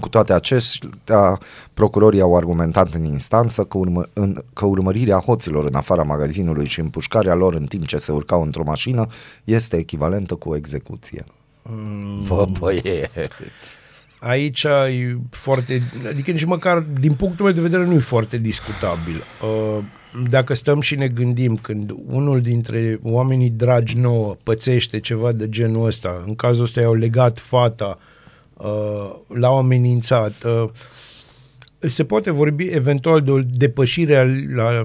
Cu toate acestea, procurorii au argumentat în instanță că, urmă, în, că urmărirea hoților în afara magazinului și împușcarea lor în timp ce se urcau într-o mașină este echivalentă cu o execuție. Mm. Bă, băieți! Aici e foarte, adică nici măcar din punctul meu de vedere nu e foarte discutabil. Uh, Dacă stăm și ne gândim când unul dintre oamenii dragi nouă pățește ceva de genul ăsta, în cazul ăsta i-au legat fata, uh, l-au amenințat, uh, se poate vorbi eventual de o depășire a la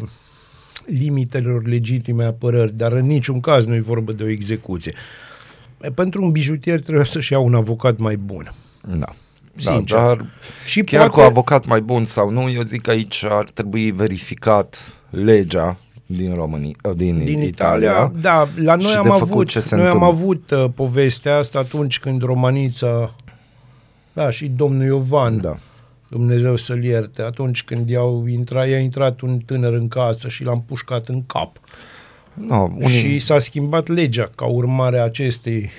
limitelor legitime apărări, dar în niciun caz nu e vorba de o execuție. Pentru un bijutier trebuie să-și ia un avocat mai bun. Da. Sincer. Da, dar Și chiar poate- cu avocat mai bun sau nu, eu zic că aici ar trebui verificat legea din România, din, din Italia. Italia. Da, la noi și am de făcut avut, ce se noi am întâmplă. avut uh, povestea asta atunci când Romanița, da, și domnul Iovan, Da. Dumnezeu să-l ierte, atunci când i-au intrat, i-a intrat un tânăr în casă și l-a împușcat în cap. No, unii, Și s-a schimbat legea ca urmare a acestei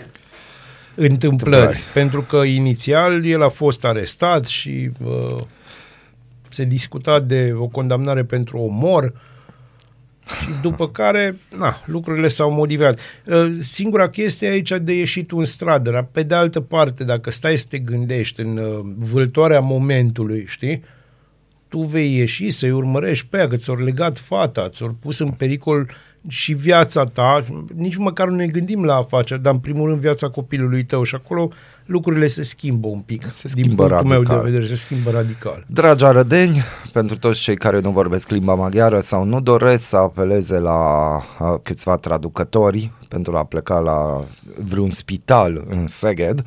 întâmplări. Întâmplări. Pentru că inițial el a fost arestat și uh, se discuta de o condamnare pentru omor și după care, na, lucrurile s-au modificat. Uh, Singura chestie aici de ieșit în stradă, dar pe de altă parte, dacă stai să te gândești în uh, vâltoarea momentului, știi, tu vei ieși să-i urmărești pe ea, că ți-au legat fata, ți-au pus în pericol și viața ta, nici măcar nu ne gândim la afaceri, dar în primul rând viața copilului tău și acolo lucrurile se schimbă un pic. Se din schimbă punctul meu radical. de vedere, se schimbă radical. Dragi arădeni, pentru toți cei care nu vorbesc limba maghiară sau nu doresc să apeleze la uh, câțiva traducători pentru a pleca la vreun spital în Seged,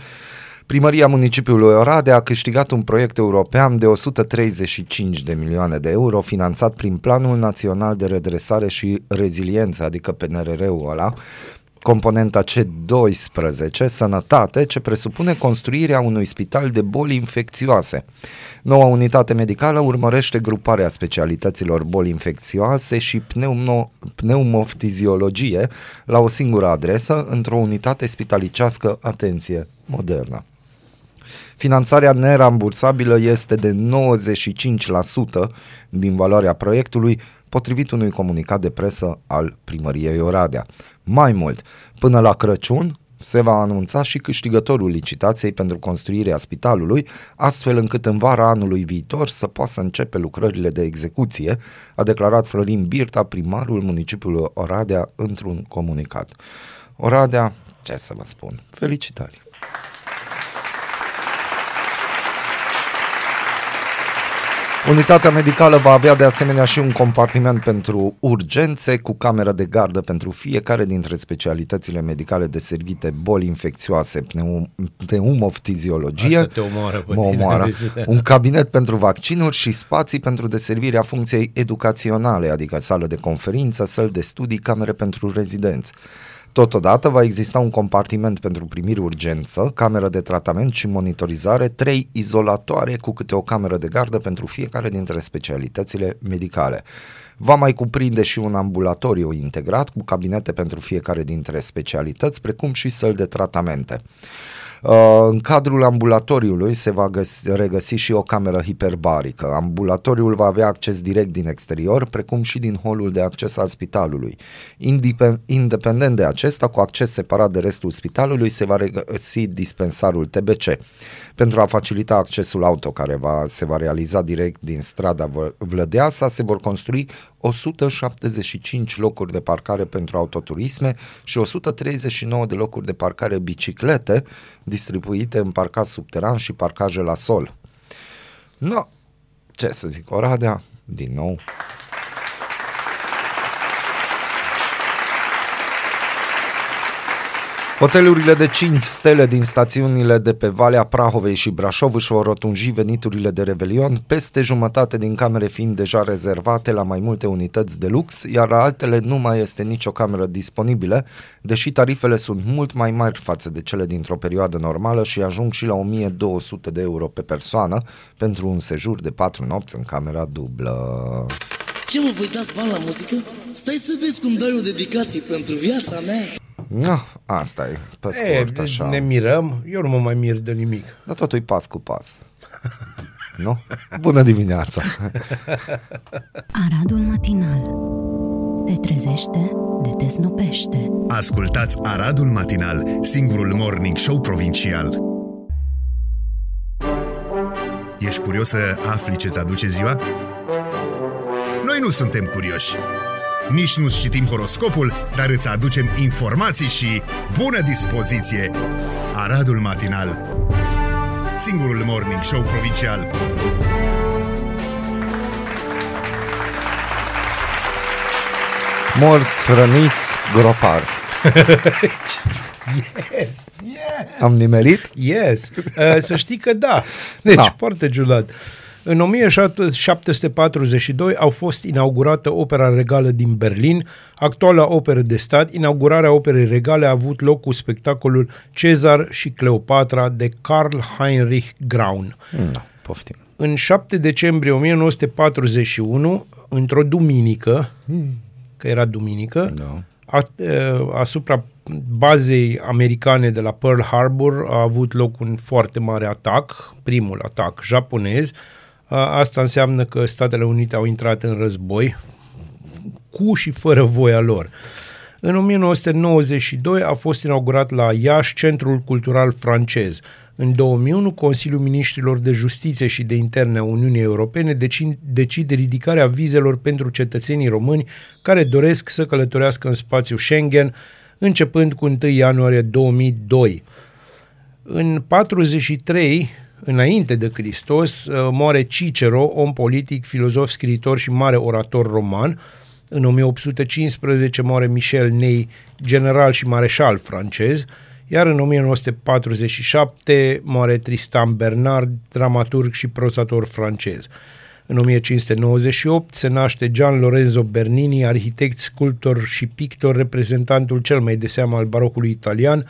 Primăria municipiului Oradea a câștigat un proiect european de 135 de milioane de euro finanțat prin Planul Național de Redresare și Reziliență, adică PNRR-ul ăla, componenta C12, sănătate, ce presupune construirea unui spital de boli infecțioase. Noua unitate medicală urmărește gruparea specialităților boli infecțioase și pneumo, pneumofiziologie la o singură adresă, într-o unitate spitalicească, atenție, modernă. Finanțarea nerambursabilă este de 95% din valoarea proiectului, potrivit unui comunicat de presă al primăriei Oradea. Mai mult, până la Crăciun, Se va anunța și câștigătorul licitației pentru construirea spitalului, astfel încât în vara anului viitor să poată să începe lucrările de execuție, a declarat Florin Birta, primarul municipiului Oradea, într-un comunicat. Oradea, ce să vă spun, felicitări! Unitatea medicală va avea de asemenea și un compartiment pentru urgențe cu cameră de gardă pentru fiecare dintre specialitățile medicale deservite, boli infecțioase, pneum, pneumoftiziologie, Asta te omoară pe mă tine. omoară, Deci, un cabinet pentru vaccinuri și spații pentru deservirea funcției educaționale, adică sală de conferință, săl de studii, camere pentru rezidenți. Totodată va exista un compartiment pentru primiri urgență, cameră de tratament și monitorizare, trei izolatoare cu câte o cameră de gardă pentru fiecare dintre specialitățile medicale. Va mai cuprinde și un ambulatoriu integrat cu cabinete pentru fiecare dintre specialități, precum și săl de tratamente. Uh, În cadrul ambulatoriului se va găsi, regăsi și o cameră hiperbarică. Ambulatoriul va avea acces direct din exterior, precum și din holul de acces al spitalului. Indipe- Independent de acesta, cu acces separat de restul spitalului, se va regăsi dispensarul TBC. Pentru a facilita accesul auto care va, se va realiza direct din strada Vă- Vlădeasa, se vor construi 175 locuri de parcare pentru autoturisme și 139 de locuri de parcare biciclete distribuite în parcaj subteran și parcaje la sol. No, ce să zic, Oradea, din nou, Hotelurile de 5 stele din stațiunile de pe Valea Prahovei și Brașov își vor rotunji veniturile de revelion, peste jumătate din camere fiind deja rezervate la mai multe unități de lux, iar la altele nu mai este nicio cameră disponibilă, deși tarifele sunt mult mai mari față de cele dintr-o perioadă normală și ajung și la 1200 de euro pe persoană pentru un sejur de 4 nopți în camera dublă. Ce mă, voi dați bani la muzică? Stai să vezi cum dai o dedicație pentru viața mea. No, asta e, pe E, scurt, deci așa. ne mirăm, eu nu mă mai mir de nimic. Dar totul e pas cu pas. nu? Bună dimineața! Aradul matinal. Te trezește, de te snopește. Ascultați Aradul Matinal, singurul morning show provincial. Ești curios să afli ce-ți aduce ziua? Noi nu suntem curioși. Nici nu citim horoscopul, dar îți aducem informații și bună dispoziție. Aradul Matinal, singurul morning show provincial. Morți, răniți, gropari. Yes, yes. Am nimerit? Yes, uh, să știi că da. Deci, Da. da. foarte ciudat. În 1742 au fost inaugurată Opera Regală din Berlin, actuala operă de stat. Inaugurarea operei regale a avut loc cu spectacolul Cezar și Cleopatra de Karl Heinrich Graun. Da, poftim. În 7 decembrie 1941, într-o duminică, că era duminică, Da. a, uh, asupra bazei americane de la Pearl Harbor a avut loc un foarte mare atac, primul atac japonez. A, Asta înseamnă că Statele Unite au intrat în război cu și fără voia lor. În 1992 a fost inaugurat la Iași Centrul Cultural Francez. În 2001, Consiliul Ministrilor de Justiție și de Interne a Uniunii Europene deci- decide ridicarea vizelor pentru cetățenii români care doresc să călătorească în spațiul Schengen, începând cu 1 ianuarie 2002. În 43, înainte de Hristos, uh, moare Cicero, om politic, filozof, scriitor și mare orator roman. În 1815 moare Michel Ney, general și mareșal francez, iar în 1947 moare Tristan Bernard, dramaturg și prozator francez. În 1598 se naște Gian Lorenzo Bernini, arhitect, sculptor și pictor, reprezentantul cel mai de seamă al barocului italian.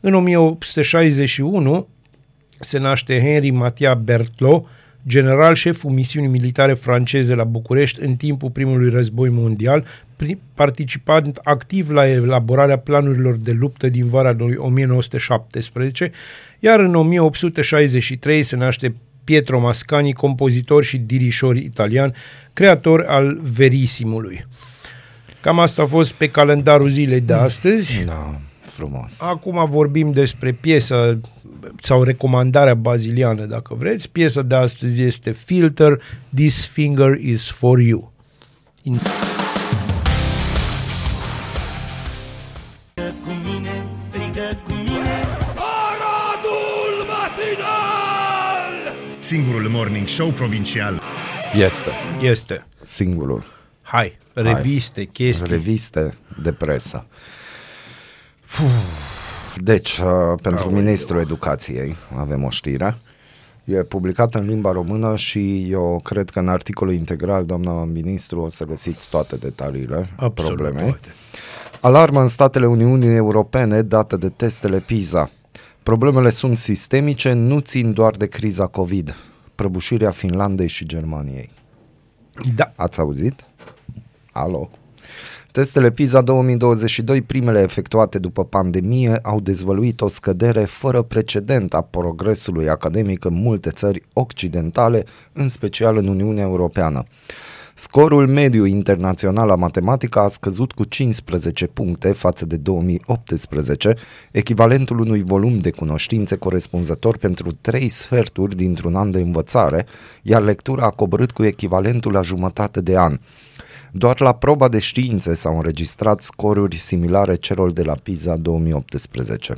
În 1861 se naște Henri Matia Berthelot, general șeful misiunii militare franceze la București în timpul primului război mondial, pri- participant activ la elaborarea planurilor de luptă din vara lui 1917, iar în 1863 se naște Pietro Mascani, compozitor și dirișor italian, creator al Verisimului. Cam asta a fost pe calendarul zilei de astăzi. Da. frumos. Acum vorbim despre piesa sau recomandarea baziliană, dacă vreți. Piesa de astăzi este Filter, This Finger is for You. In- Singurul morning show provincial. Este Este. singurul. Hai, reviste, chestii. Reviste de presă. Puh. Deci, uh, pentru Aoleu. Ministrul Educației avem o știre. E publicată în limba română și eu cred că în articolul integral, doamna ministru, o să găsiți toate detaliile Absolut problemei. toate. Alarmă în statele Uniunii Europene dată de testele PISA. Problemele sunt sistemice, nu țin doar de criza COVID. Prăbușirea Finlandei și Germaniei. Da. Ați auzit? Alo? Testele PISA 2022, primele efectuate după pandemie, au dezvăluit o scădere fără precedent a progresului academic în multe țări occidentale, în special în Uniunea Europeană. Scorul mediu internațional la matematică a scăzut cu 15 puncte față de 2018, echivalentul unui volum de cunoștințe corespunzător pentru 3 sferturi dintr-un an de învățare, iar lectura a coborât cu echivalentul la jumătate de an. Doar la proba de științe s-au înregistrat scoruri similare celor de la PISA 2018.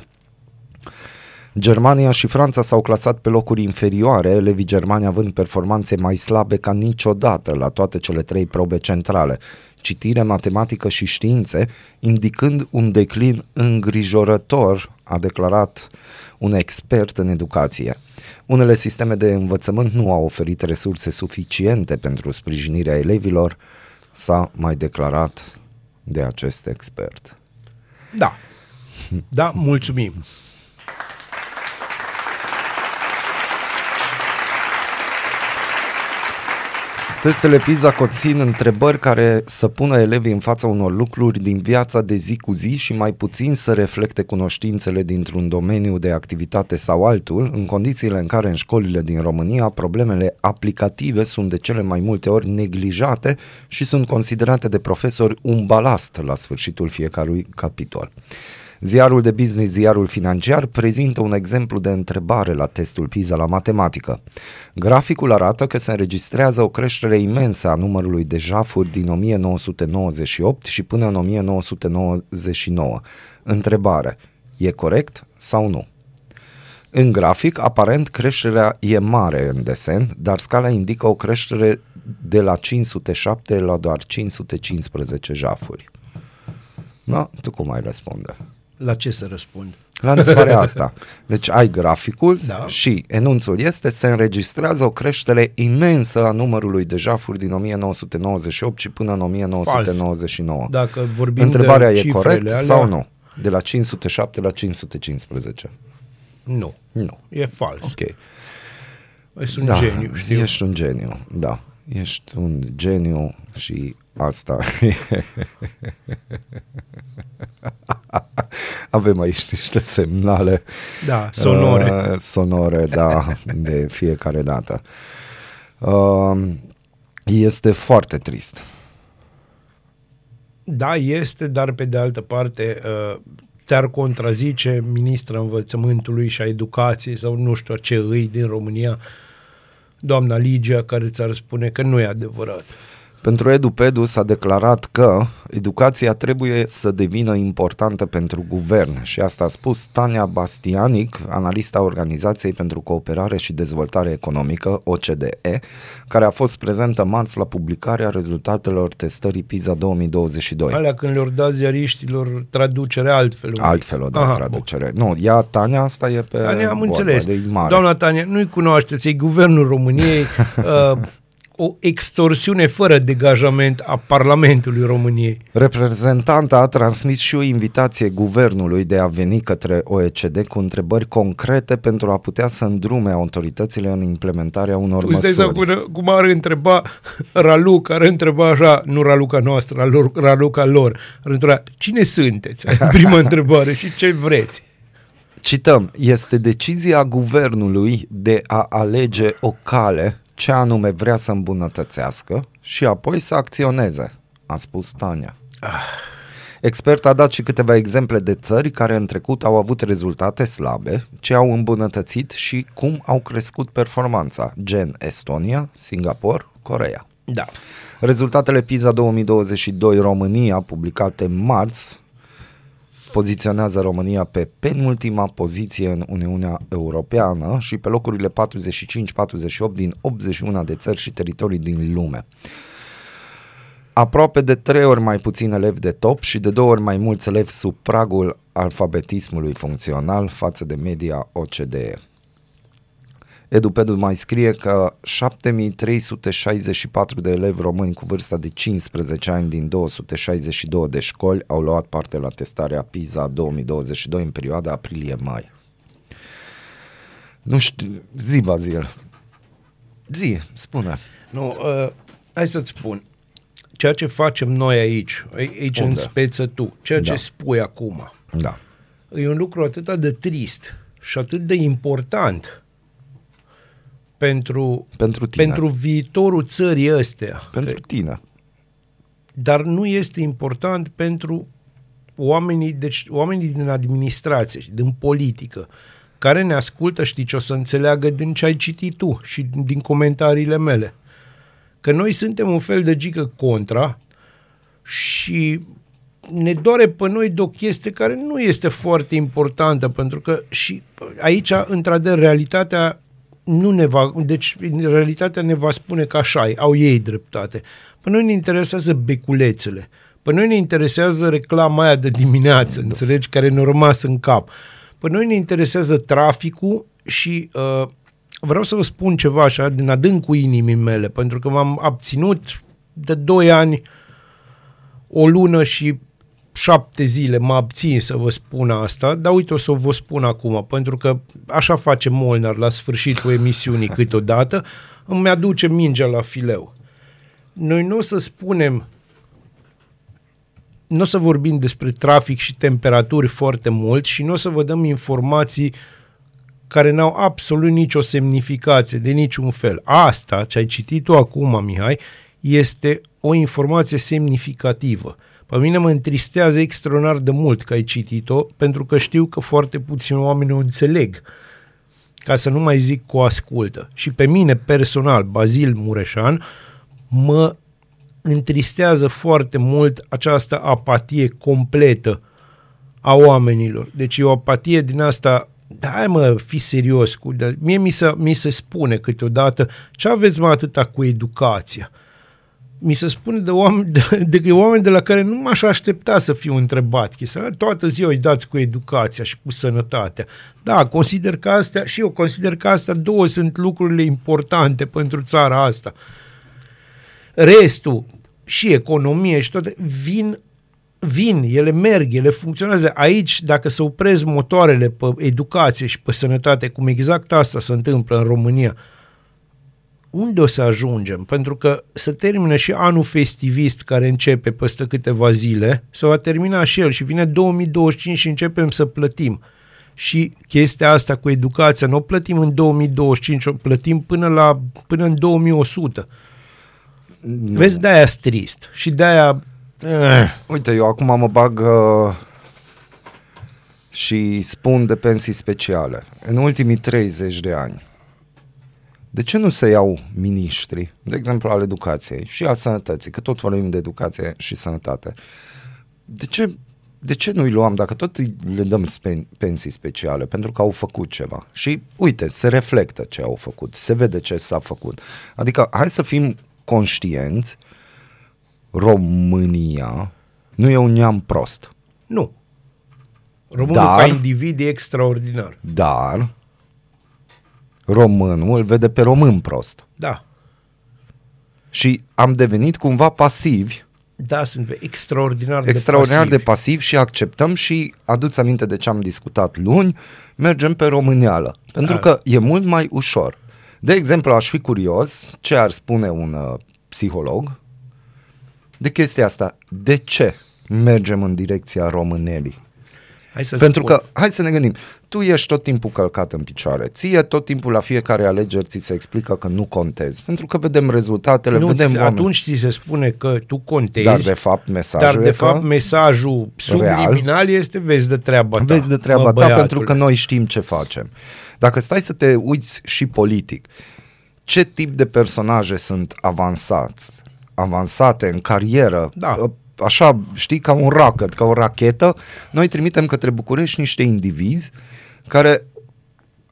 Germania și Franța s-au clasat pe locuri inferioare, elevii germani având performanțe mai slabe ca niciodată la toate cele trei probe centrale, citire, matematică și științe, indicând un declin îngrijorător, a declarat un expert în educație. Unele sisteme de învățământ nu au oferit resurse suficiente pentru sprijinirea elevilor, s-a mai declarat de acest expert. Da. Da, mulțumim. Testele PISA conțin întrebări care să pună elevii în fața unor lucruri din viața de zi cu zi și mai puțin să reflecte cunoștințele dintr-un domeniu de activitate sau altul, în condițiile în care în școlile din România problemele aplicative sunt de cele mai multe ori neglijate și sunt considerate de profesori un balast la sfârșitul fiecărui capitol. Ziarul de business, ziarul financiar, prezintă un exemplu de întrebare la testul PISA la matematică. Graficul arată că se înregistrează o creștere imensă a numărului de jafuri din 1998 și până în 1999. Întrebare. E corect sau nu? În grafic, aparent, creșterea e mare în desen, dar scala indică o creștere de la 507 la doar 515 jafuri. Da? Tu cum ai răspunde? La ce să răspund? La întrebarea asta. Deci ai graficul Da. și enunțul este se înregistrează o creștere imensă a numărului de jafuri din 1998 și până în 1999. Dacă vorbim Întrebarea de e cifrele corect alea, sau nu? De la 507 la 515. Nu. Nu. E fals. Ok. Okay. Sunt geniu, știu. Ești un geniu, da. Ești un geniu și asta. Avem aici niște semnale Da, sonore. Uh, sonore, da, de fiecare dată. Uh, este foarte trist. Da, este, dar pe de altă parte uh, te-ar contrazice ministra învățământului și a educației sau nu știu ce îi din România, doamna Ligia, care ți-ar spune că nu e adevărat. Pentru EduPedu s-a declarat că educația trebuie să devină importantă pentru guvern și asta a spus Tania Bastianic, analista Organizației pentru Cooperare și Dezvoltare Economică, OCDE, care a fost prezentă marți la publicarea rezultatelor testării PISA 2022. Alea când le-or da ziariștilor traducere altfel. un pic. Altfel o da Aha, traducere. Nu, ea, Tania, asta e pe Tania, am vorba înțeles. de mare. Doamna Tania, nu-i cunoașteți, e guvernul României, uh, o extorsiune fără degajament a Parlamentului României. Reprezentanta a transmis și o invitație guvernului de a veni către OECD cu întrebări concrete pentru a putea să îndrume autoritățile în implementarea unor Îți dai seama măsuri. cum, cum ar întreba Raluca, ar întreba așa, nu Raluca noastră, Ralu- Raluca lor, ar întreba, cine sunteți? Prima întrebare și ce vreți? Cităm, este decizia guvernului de a alege o cale ce anume vrea să îmbunătățească și apoi să acționeze, a spus Tania. Expert a dat și câteva exemple de țări care în trecut au avut rezultate slabe, ce au îmbunătățit și cum au crescut performanța, gen Estonia, Singapore, Coreea. Da. Rezultatele PISA 2022 România, publicate marți, poziționează România pe penultima poziție în Uniunea Europeană și pe locurile 45-48 din 81 de țări și teritorii din lume. Aproape de trei ori mai puțin elevi de top și de două ori mai mulți elevi sub pragul alfabetismului funcțional față de media OCDE. EduPedu mai scrie că 7364 de elevi români cu vârsta de 15 ani din 262 de școli au luat parte la testarea PISA 2022 în perioada aprilie-mai. Nu știu, zi Bazil. Zi, spune. Nu, uh, hai să-ți spun. Ceea ce facem noi aici, aici în Unde? speță tu, ceea ce Da. spui acum, Da. e un lucru atât de trist și atât de important pentru, Pentru tine. pentru viitorul țării ăstea. Pentru tine. Dar nu este important pentru oamenii, deci oamenii din administrație și din politică care ne ascultă, știi ce o să înțeleagă din ce ai citit tu și din, din comentariile mele. Că noi suntem un fel de gică contra și ne doare pe noi de o chestie care nu este foarte importantă, pentru că și aici, într-adevăr, realitatea nu ne va, deci realitatea ne va spune că așa e, au ei dreptate. Pe noi ne interesează beculețele. Pe noi ne interesează reclama aia de dimineață, înțelegi, care ne-a rămas în cap. Pe noi ne interesează traficul și uh, vreau să vă spun ceva așa din adâncul inimii mele, pentru că m-am abținut de 2 ani o lună și șapte zile mă abțin să vă spun asta, dar uite o să vă spun acum, pentru că așa face Molnar la sfârșitul emisiunii câteodată, îmi aduce mingea la fileu. Noi nu o să spunem, nu o să vorbim despre trafic și temperaturi foarte mult și nu o să vă dăm informații care n-au absolut nicio semnificație de niciun fel. Asta, ce ai citit tu acum, Mihai, este o informație semnificativă. Pe mine mă întristează extraordinar de mult că ai citit-o, pentru că știu că foarte puțini oameni o înțeleg. Ca să nu mai zic cu ascultă. Și pe mine, personal, Bazil Mureșan, mă întristează foarte mult această apatie completă a oamenilor. Deci e o apatie din asta da, hai mă, fi serios. Cu, dar mie mi se, mi se spune câteodată ce aveți mă atâta cu educația. Mi se spune de oameni de, de oameni de la care nu m-aș aștepta să fiu întrebat. Chestia. Toată ziua îi dați cu educația și cu sănătatea. Da, consider că astea, și eu consider că astea două sunt lucrurile importante pentru țara asta. Restul, și economie și toate, vin vin, ele merg, ele funcționează. Aici, dacă se opresc motoarele pe educație și pe sănătate, cum exact asta se întâmplă în România, unde o să ajungem? Pentru că se termină și anul festivist care începe peste câteva zile, se va termina și el și vine 2025 și începem să plătim. Și chestia asta cu educația nu o plătim în 2025, o plătim până, la, până în 2100. Nu. Vezi, de-aia trist. Și de-aia Eh. Uite, eu acum mă bag uh, și spun de pensii speciale. În ultimii 30 de ani, de ce nu se iau miniștri, de exemplu al educației și al sănătății, că tot vorbim de educație și sănătate, de ce, de ce nu-i luăm, dacă tot îi- le dăm spen- pensii speciale, pentru că au făcut ceva. Și uite, se reflectă ce au făcut, se vede ce s-a făcut. Adică hai să fim conștienți România nu e un neam prost, Nu. Românul Dar- ca individ e extraordinar. dar românul îl vede pe român prost. Da. Și am devenit cumva pasivi, Da, sunt extraordinar de extraordinar de pasivi. pasivi și acceptăm și aduți aminte de ce am discutat luni, mergem pe româneală. Pentru Da. că e mult mai ușor. De exemplu, aș fi curios ce ar spune un uh, psiholog de chestia asta. De ce mergem în direcția românelii? Hai să Pentru că, hai să ne gândim, tu ești tot timpul călcat în picioare, ție tot timpul la fiecare alegeri ți se explică că nu contezi, pentru că vedem rezultatele, nu, vedem ți- oameni. atunci ți se spune că tu contezi, Dar de fapt mesajul dar de e fapt că mesajul subliminal este vezi de treaba ta. vezi de treaba mă, ta pentru băiatule. că noi știm ce facem. Dacă stai să te uiți și politic, ce tip de personaje sunt avansați, avansate în carieră, Da. Așa, știi, ca un rocket, ca o rachetă, noi trimitem către București niște indivizi care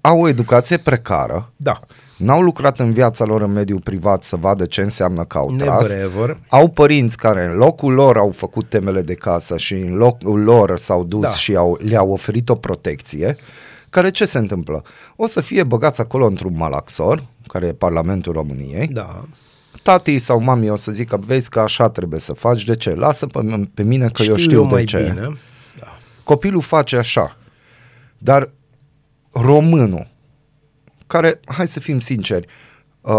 au o educație precară, Da, n-au lucrat în viața lor în mediul privat să vadă ce înseamnă că au tras, never ever. au părinți care în locul lor au făcut temele de casă și în locul lor s-au dus Da. și au, le-au oferit o protecție, care ce se întâmplă? O să fie băgați acolo într-un malaxor, care e Parlamentul României, Da. Tati sau mami o să zică, vezi că așa trebuie să faci, de ce? Lasă pe, pe mine că eu știu eu de mai ce. bine. Da. Copilul face așa, dar românul, care, hai să fim sinceri, uh,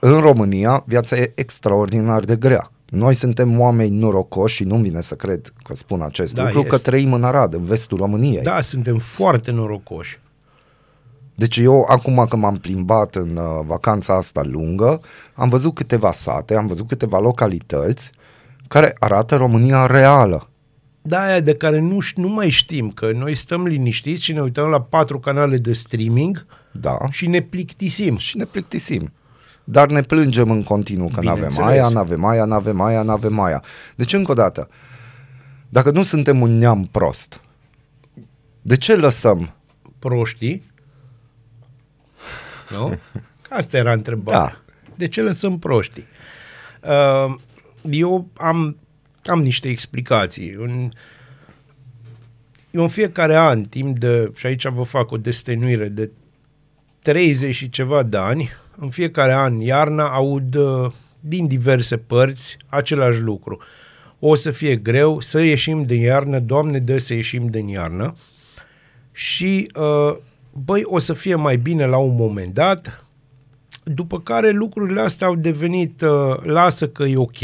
în România viața e extraordinar de grea. Noi suntem oameni norocoși și nu-mi vine să cred că spun acest Da, lucru, că este. trăim în Arad, în vestul României. da, suntem foarte norocoși. Deci eu, acum că m-am plimbat în uh, vacanța asta lungă, am văzut câteva sate, am văzut câteva localități care arată România reală. Da, aia de care nu, ș- nu mai știm, că noi stăm liniștiți și ne uităm la patru canale de streaming Da. și ne plictisim. și ne plictisim. Dar ne plângem în continuu că nu avem Bineînțeles. aia, nu avem aia, nu avem aia, nu avem aia. Deci, încă o dată, dacă nu suntem un neam prost, de ce lăsăm? Proștii. Nu? Că Asta era întrebarea. Da. De ce lăsăm proștii? Uh, eu am, am niște explicații. În, eu în fiecare an, timp de, și aici vă fac o destenuire, de 30 și ceva de ani, în fiecare an, iarna, aud uh, din diverse părți același lucru. O să fie greu să ieșim din iarnă, Doamne dă să ieșim din iarnă și uh, băi, o să fie mai bine la un moment dat, după care lucrurile astea au devenit uh, lasă că e ok,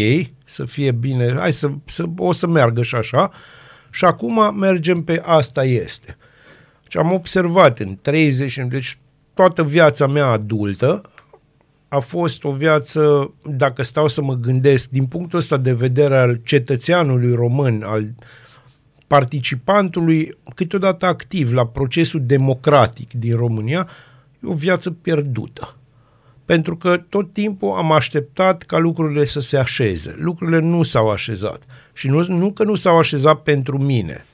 să fie bine, hai să, să o să meargă și așa și acum mergem pe asta este. Și am observat în 30, deci toată viața mea adultă a fost o viață, dacă stau să mă gândesc, din punctul ăsta de vedere al cetățeanului român, al participantului câteodată activ la procesul democratic din România, e o viață pierdută. Pentru că tot timpul am așteptat ca lucrurile să se așeze. Lucrurile nu s-au așezat. Și nu, nu că nu s-au așezat pentru mine.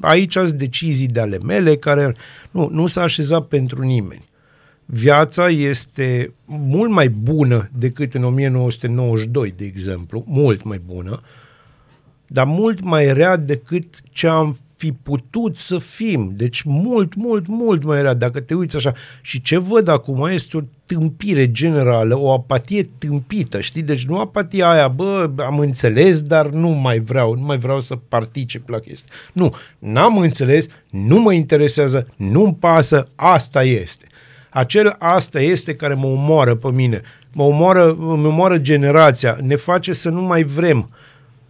Aici sunt decizii de ale mele care nu, nu s-a așezat pentru nimeni. Viața este mult mai bună decât în 1992, de exemplu, mult mai bună, dar mult mai rea decât ce am fi putut să fim. Deci mult, mult, mult mai rea. Dacă te uiți așa. Și ce văd acum este o tâmpire generală, o apatie tâmpită, știi? Deci nu apatia aia, bă, am înțeles, dar nu mai vreau, nu mai vreau să particip la chestii. Nu, n-am înțeles, nu mă interesează, nu-mi pasă, asta este. Acel asta este care mă omoară pe mine, mă omoară, mă omoară generația, ne face să nu mai vrem.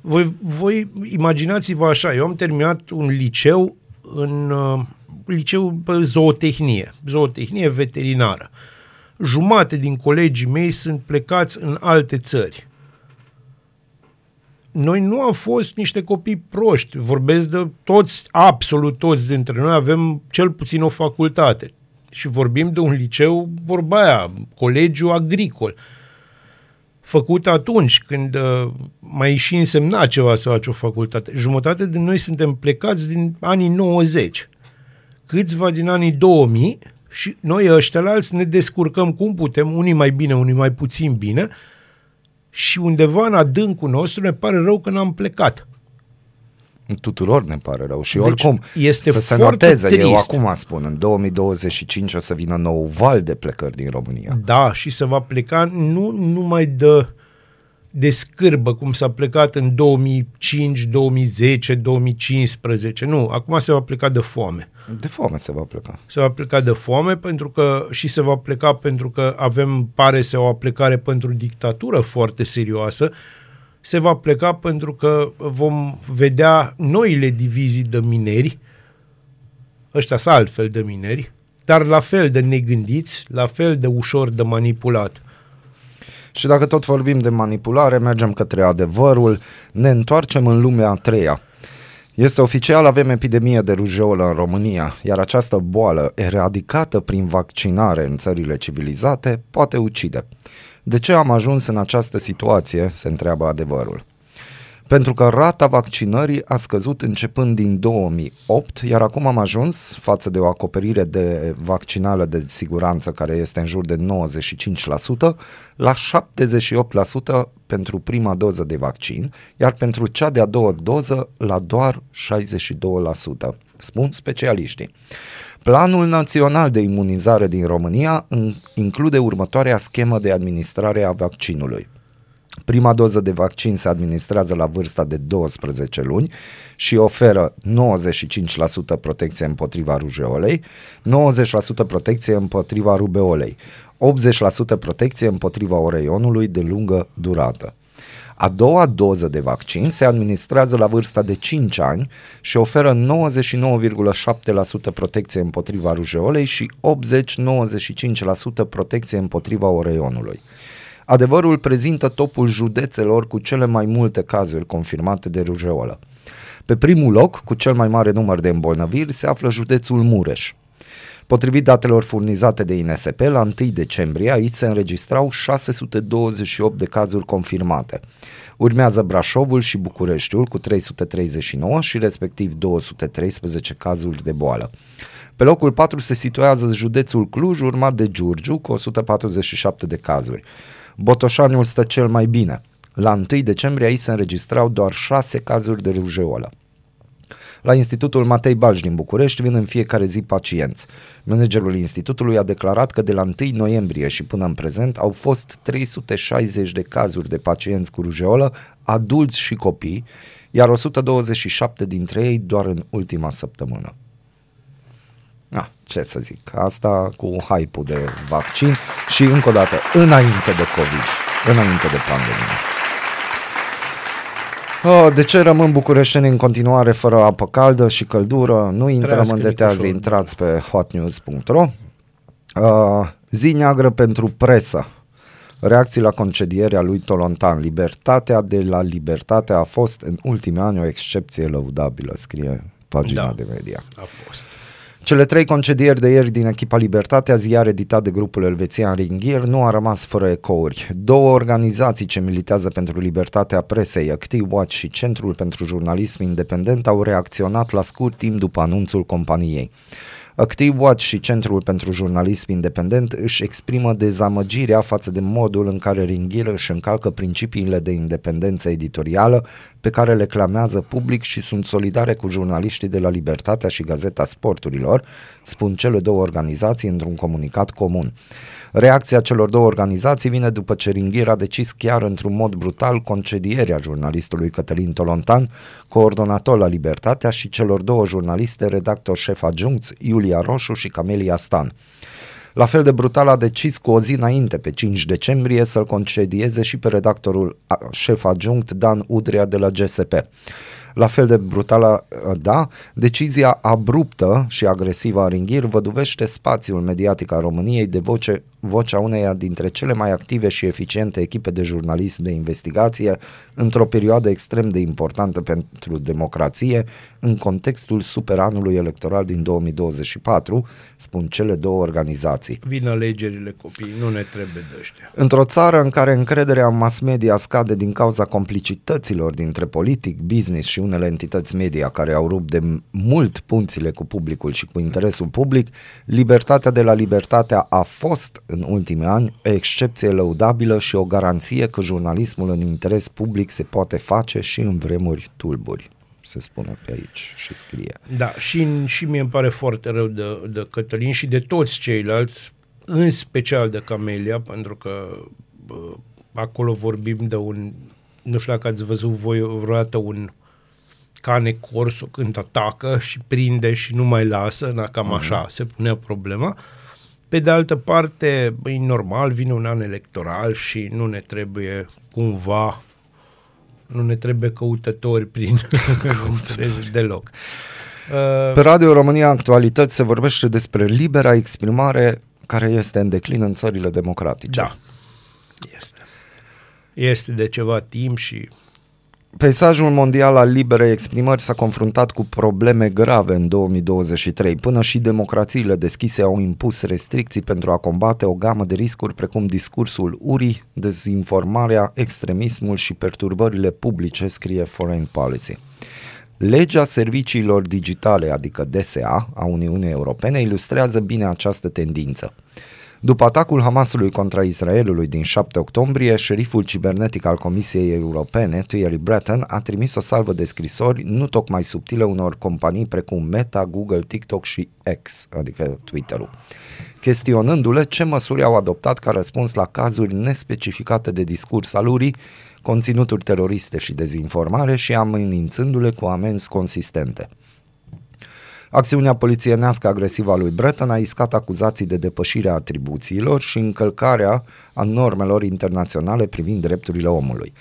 Voi, voi imaginați-vă așa, eu am terminat un liceu în uh, liceu pe zootehnie, zootehnie veterinară. Jumate din colegii mei sunt plecați în alte țări. Noi nu am fost niște copii proști. Vorbesc de toți, absolut toți dintre noi avem cel puțin o facultate. Și vorbim de un liceu, vorba aia, colegiu agricol făcut atunci când uh, mai și însemna ceva să faci o facultate. Jumătate din noi suntem plecați din anii 90, câțiva din anii 2000 și noi ăștia la alți ne descurcăm cum putem, unii mai bine, unii mai puțin bine și undeva în adâncul nostru ne pare rău că n-am plecat. Tuturor ne pare rău și Deci, oricum este să se foarte noteze, eu trist. acum spun, în 2025 o să vină nou val de plecări din România. Da, și se va pleca nu numai de, de scârbă, cum s-a plecat în 2005, 2010, 2015. Nu, acum se va pleca de foame. De foame se va pleca. Se va pleca de foame pentru că și se va pleca pentru că avem, pare să o plecare pentru dictatură foarte serioasă. Se va pleca pentru că vom vedea noile divizii de mineri ăștia sunt altfel de mineri, dar la fel de negândiți, la fel de ușor de manipulat. Și dacă tot vorbim de manipulare, mergem către adevărul, ne întoarcem în lumea a treia. Este oficial, avem epidemie de rujeolă în România, iar această boală, eradicată prin vaccinare în țările civilizate, poate ucide. De ce am ajuns în această situație, se întreabă adevărul. Pentru că rata vaccinării a scăzut începând din 2008, iar acum am ajuns, față de o acoperire de vaccinală de siguranță care este în jur de 95%, la 78% pentru prima doză de vaccin, iar pentru cea de-a doua doză la doar 62%, spun specialiștii. Planul național de imunizare din România include următoarea schemă de administrare a vaccinului. Prima doză de vaccin se administrează la vârsta de 12 luni și oferă 95% protecție împotriva rujeolei, 90% protecție împotriva rubeolei, 80% protecție împotriva oreionului de lungă durată. A doua doză de vaccin se administrează la vârsta de 5 ani și oferă 99,7% protecție împotriva rujeolei și 80-95% protecție împotriva oreionului. Adevărul prezintă topul județelor cu cele mai multe cazuri confirmate de rujeolă. Pe primul loc, cu cel mai mare număr de îmbolnăviri, se află județul Mureș. Potrivit datelor furnizate de INSP, la 1 decembrie aici se înregistrau 628 de cazuri confirmate. Urmează Brașovul și Bucureștiul cu 339 și respectiv 213 cazuri de boală. Pe locul 4 se situează județul Cluj, urmat de Giurgiu cu 147 de cazuri. Botoșaniul stă cel mai bine. La 1 decembrie aici se înregistrau doar 6 cazuri de rujeolă. La Institutul Matei Balci din București vin în fiecare zi pacienți. Managerul institutului a declarat că de la 1 noiembrie și până în prezent au fost 360 de cazuri de pacienți cu rujeolă, adulți și copii, iar 127 dintre ei doar în ultima săptămână. Ah, ce să zic, asta cu hype-ul de vaccin și încă o dată, înainte de COVID, înainte de pandemie. Oh, de ce rămân bucureșteni în continuare fără apă caldă și căldură? Nu intrăm în detalii, intrați pe hotnews.ro. Uh, zi neagră pentru presă. Reacții la concedierea lui Tolontan. Libertatea de la libertate a fost în ultimii ani o excepție lăudabilă, scrie pagina Da. de media. A fost. Cele trei concedieri de ieri din echipa Libertatea, ziar editat de grupul elvețian Ringier, nu a rămas fără ecouri. Două organizații ce militează pentru libertatea presei, Active Watch și Centrul pentru Jurnalism Independent, au reacționat la scurt timp după anunțul companiei. Active Watch și Centrul pentru Jurnalism Independent își exprimă dezamăgirea față de modul în care Ringhir își încalcă principiile de independență editorială pe care le clamează public și sunt solidare cu jurnaliștii de la Libertatea și Gazeta Sporturilor, spun cele două organizații într-un comunicat comun. Reacția celor două organizații vine după ce Ringhir a decis chiar într-un mod brutal concedierea jurnalistului Cătălin Tolontan, coordonator la Libertatea și celor două jurnaliste, redactor șef adjuncți, Iulia Roșu și Camelia Stan. La fel de brutal a decis cu o zi înainte, pe 5 decembrie, să-l concedieze și pe redactorul a- șef adjunct Dan Udrea de la GSP. La fel de brutală, da, decizia abruptă și agresivă a Ringhir văduvește spațiul mediatic al României de voce, vocea uneia dintre cele mai active și eficiente echipe de jurnalism de investigație într-o perioadă extrem de importantă pentru democrație în contextul superanului electoral din 2024, spun cele două organizații. Vin alegerile copii, nu ne trebuie de ăștia. Într-o țară în care încrederea în mass media scade din cauza complicităților dintre politic, business și unele entități media care au rupt de mult punțile cu publicul și cu interesul public, libertatea de la libertatea a fost în ultimii ani o excepție lăudabilă și o garanție că jurnalismul în interes public se poate face și în vremuri tulburi se spune pe aici și scrie. Da, și, și mie îmi pare foarte rău de, de Cătălin și de toți ceilalți, în special de Camelia, pentru că bă, acolo vorbim de un, nu știu dacă ați văzut voi vreodată un cane corso când atacă și prinde și nu mai lasă, na, cam așa se punea problema. Pe de altă parte, e normal, vine un an electoral și nu ne trebuie cumva nu ne trebuie căutători prin căutători. deloc. Uh, Pe Radio România Actualități se vorbește despre libera exprimare care este în declin în țările democratice. da, este. Este de ceva timp și Peisajul mondial al liberei exprimări s-a confruntat cu probleme grave în 2023. Până și democrațiile deschise au impus restricții pentru a combate o gamă de riscuri precum discursul urii, dezinformarea, extremismul și perturbările publice, scrie Foreign Policy. Legea serviciilor digitale, adică DSA, a Uniunii Europene, ilustrează bine această tendință. După atacul Hamasului contra Israelului din 7 octombrie, șeriful cibernetic al Comisiei Europene, Thierry Breton, a trimis o salvă de scrisori nu tocmai subtile unor companii precum Meta, Google, TikTok și X, adică Twitter-ul, chestionându-le ce măsuri au adoptat ca răspuns la cazuri nespecificate de discurs al urii, conținuturi teroriste și dezinformare și amenințându-le cu amenzi consistente. Acțiunea polițienească agresivă a lui Breton a iscat acuzații de depășire a atribuțiilor și încălcarea a normelor internaționale privind drepturile omului.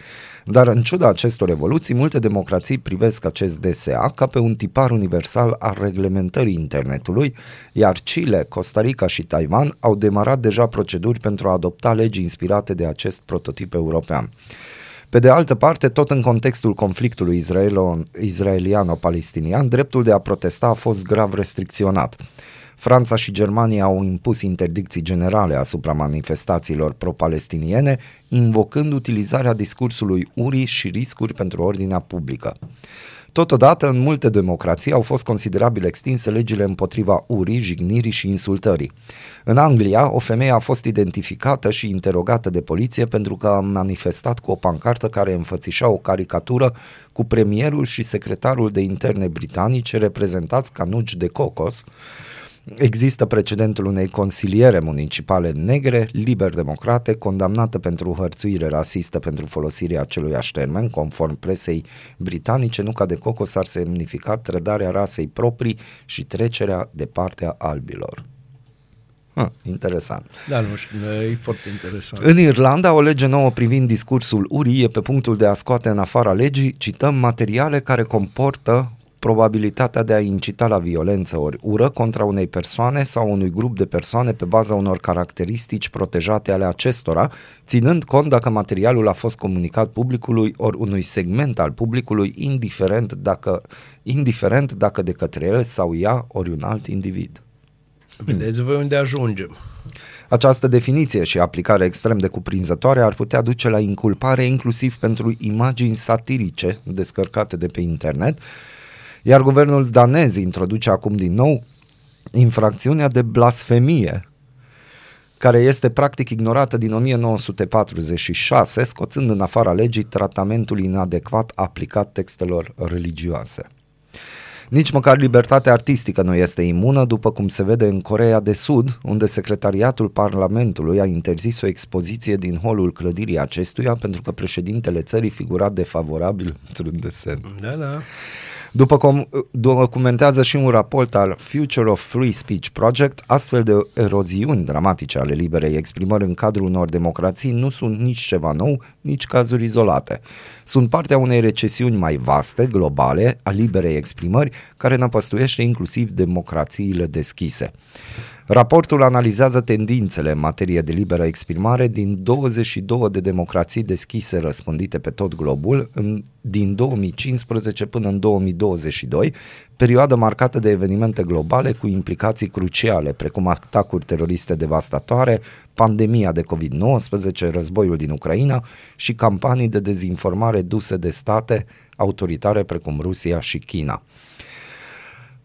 Dar în ciuda acestor evoluții, multe democrații privesc acest DSA ca pe un tipar universal al reglementării internetului, iar Chile, Costa Rica și Taiwan au demarat deja proceduri pentru a adopta legi inspirate de acest prototip european. Pe de altă parte, tot în contextul conflictului israelo- israeliano-palestinian, dreptul de a protesta a fost grav restricționat. Franța și Germania au impus interdicții generale asupra manifestațiilor pro-palestiniene, invocând utilizarea discursului urii și riscuri pentru ordinea publică. Totodată, în multe democrații au fost considerabil extinse legile împotriva urii, jignirii și insultării. În Anglia, o femeie a fost identificată și interogată de poliție pentru că a manifestat cu o pancartă care înfățișa o caricatură cu premierul și secretarul de interne britanice reprezentați ca nuci de cocos, Există precedentul unei consiliere municipale negre, liber-democrate, condamnată pentru hărțuire rasistă pentru folosirea aceluiași termen, conform presei britanice, nuca de cocos ar semnifica trădarea rasei proprii și trecerea de partea albilor. Hm, interesant. da, nu știu, e foarte interesant. În Irlanda, o lege nouă privind discursul urii e pe punctul de a scoate în afara legii, cităm, materiale care comportă probabilitatea de a incita la violență ori ură contra unei persoane sau unui grup de persoane pe baza unor caracteristici protejate ale acestora, ținând cont dacă materialul a fost comunicat publicului ori unui segment al publicului, indiferent dacă, indiferent dacă de către el sau ea ori un alt individ. Vedeți voi unde ajungem. Această definiție și aplicare extrem de cuprinzătoare ar putea duce la inculpare inclusiv pentru imagini satirice descărcate de pe internet, iar guvernul danez introduce acum din nou infracțiunea de blasfemie, care este practic ignorată din 1946, scoțând în afara legii tratamentul inadecvat aplicat textelor religioase. Nici măcar libertatea artistică nu este imună, după cum se vede în Corea de Sud, unde secretariatul Parlamentului a interzis o expoziție din holul clădirii acestuia pentru că președintele țării figura defavorabil într-un desen. Da, da. După cum documentează și un raport al Future of Free Speech Project, astfel de eroziuni dramatice ale liberei exprimări în cadrul unor democrații nu sunt nici ceva nou, nici cazuri izolate. Sunt partea unei recesiuni mai vaste, globale, a liberei exprimări, care năpăstuiește inclusiv democrațiile deschise. Raportul analizează tendințele în materie de liberă exprimare din 22 de democrații deschise răspândite pe tot globul în, din 2015 până în 2022, perioadă marcată de evenimente globale cu implicații cruciale, precum atacuri teroriste devastatoare, pandemia de COVID-19, războiul din Ucraina și campanii de dezinformare duse de state autoritare precum Rusia și China.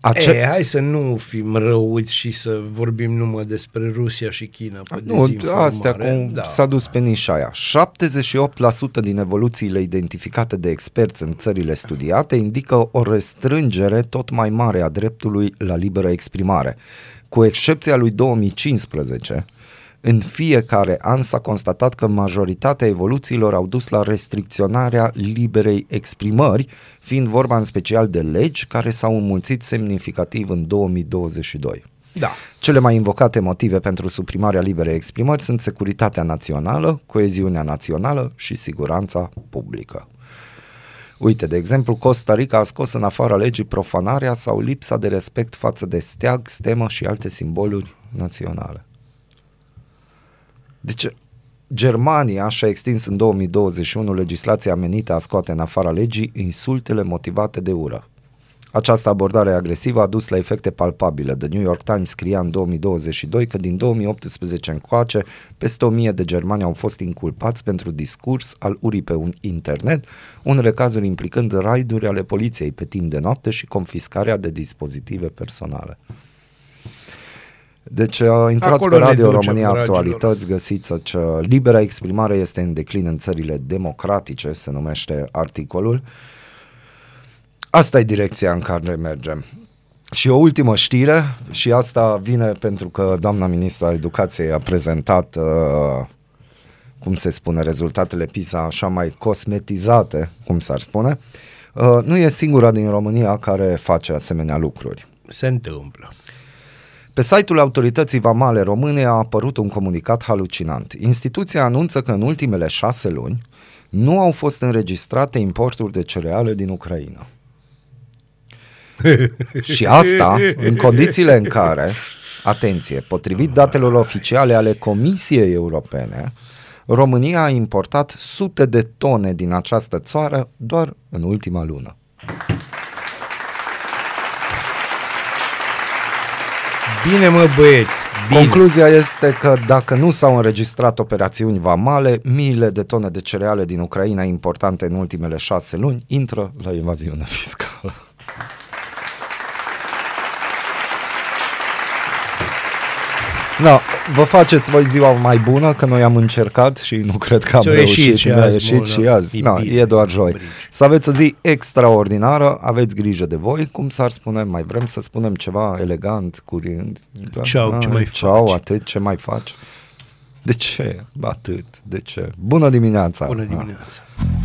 Ace- e, hai să nu fim răuți și să vorbim numai despre Rusia și China pe Nu, astea cum da. s-a dus pe nișa aia. 78% din evoluțiile identificate de experți în țările studiate indică o restrângere tot mai mare a dreptului la liberă exprimare. Cu excepția lui 2015, în fiecare an s-a constatat că majoritatea evoluțiilor au dus la restricționarea liberei exprimări, fiind vorba în special de legi care s-au înmulțit semnificativ în 2022. Da. Cele mai invocate motive pentru suprimarea liberei exprimări sunt securitatea națională, coeziunea națională și siguranța publică. Uite, de exemplu, Costa Rica a scos în afara legii profanarea sau lipsa de respect față de steag, stemă și alte simboluri naționale. Deci, Germania și-a extins în 2021 legislația menită a scoate în afara legii insultele motivate de ură. Această abordare agresivă a dus la efecte palpabile. The New York Times scria în 2022 că din 2018 încoace peste 1000 de germani au fost inculpați pentru discurs al urii pe un internet, unele cazuri implicând raiduri ale poliției pe timp de noapte și confiscarea de dispozitive personale. Deci uh, intrați Acolo pe ne Radio ducem, România dragilor. Actualități, găsiți că libera exprimare este în declin în țările democratice, se numește articolul. Asta e direcția în care mergem. Și o ultimă știre, și asta vine pentru că doamna ministru a educației a prezentat, uh, cum se spune, rezultatele PISA așa mai cosmetizate, cum s-ar spune. Uh, nu e singura din România care face asemenea lucruri. Se întâmplă. Pe site-ul Autorității Vamale Române a apărut un comunicat halucinant. Instituția anunță că în ultimele șase luni nu au fost înregistrate importuri de cereale din Ucraina. Și asta în condițiile în care, atenție, potrivit datelor oficiale ale Comisiei Europene, România a importat sute de tone din această țară doar în ultima lună. Bine mă băieți, bine. Concluzia este că dacă nu s-au înregistrat operațiuni vamale, miile de tone de cereale din Ucraina importante în ultimele șase luni intră la evaziune fiscală. Da, vă faceți voi ziua mai bună, că noi am încercat și nu cred că am Și-a reușit. ieșit și ne-a azi, ieșit bună. și azi. E Da, bine, e doar joi. brici. Să aveți o zi extraordinară, aveți grijă de voi, cum s-ar spune, mai vrem să spunem ceva elegant, curând. Da? Ceau, ce mai Ceau, faci? atât, ce mai faci? De ce? Atât, de ce? Bună dimineața! Bună Da. dimineața.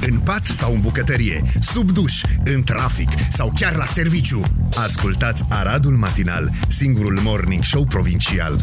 În pat sau în bucătărie, sub duș, în trafic sau chiar la serviciu. Ascultați Aradul Matinal, singurul morning show provincial.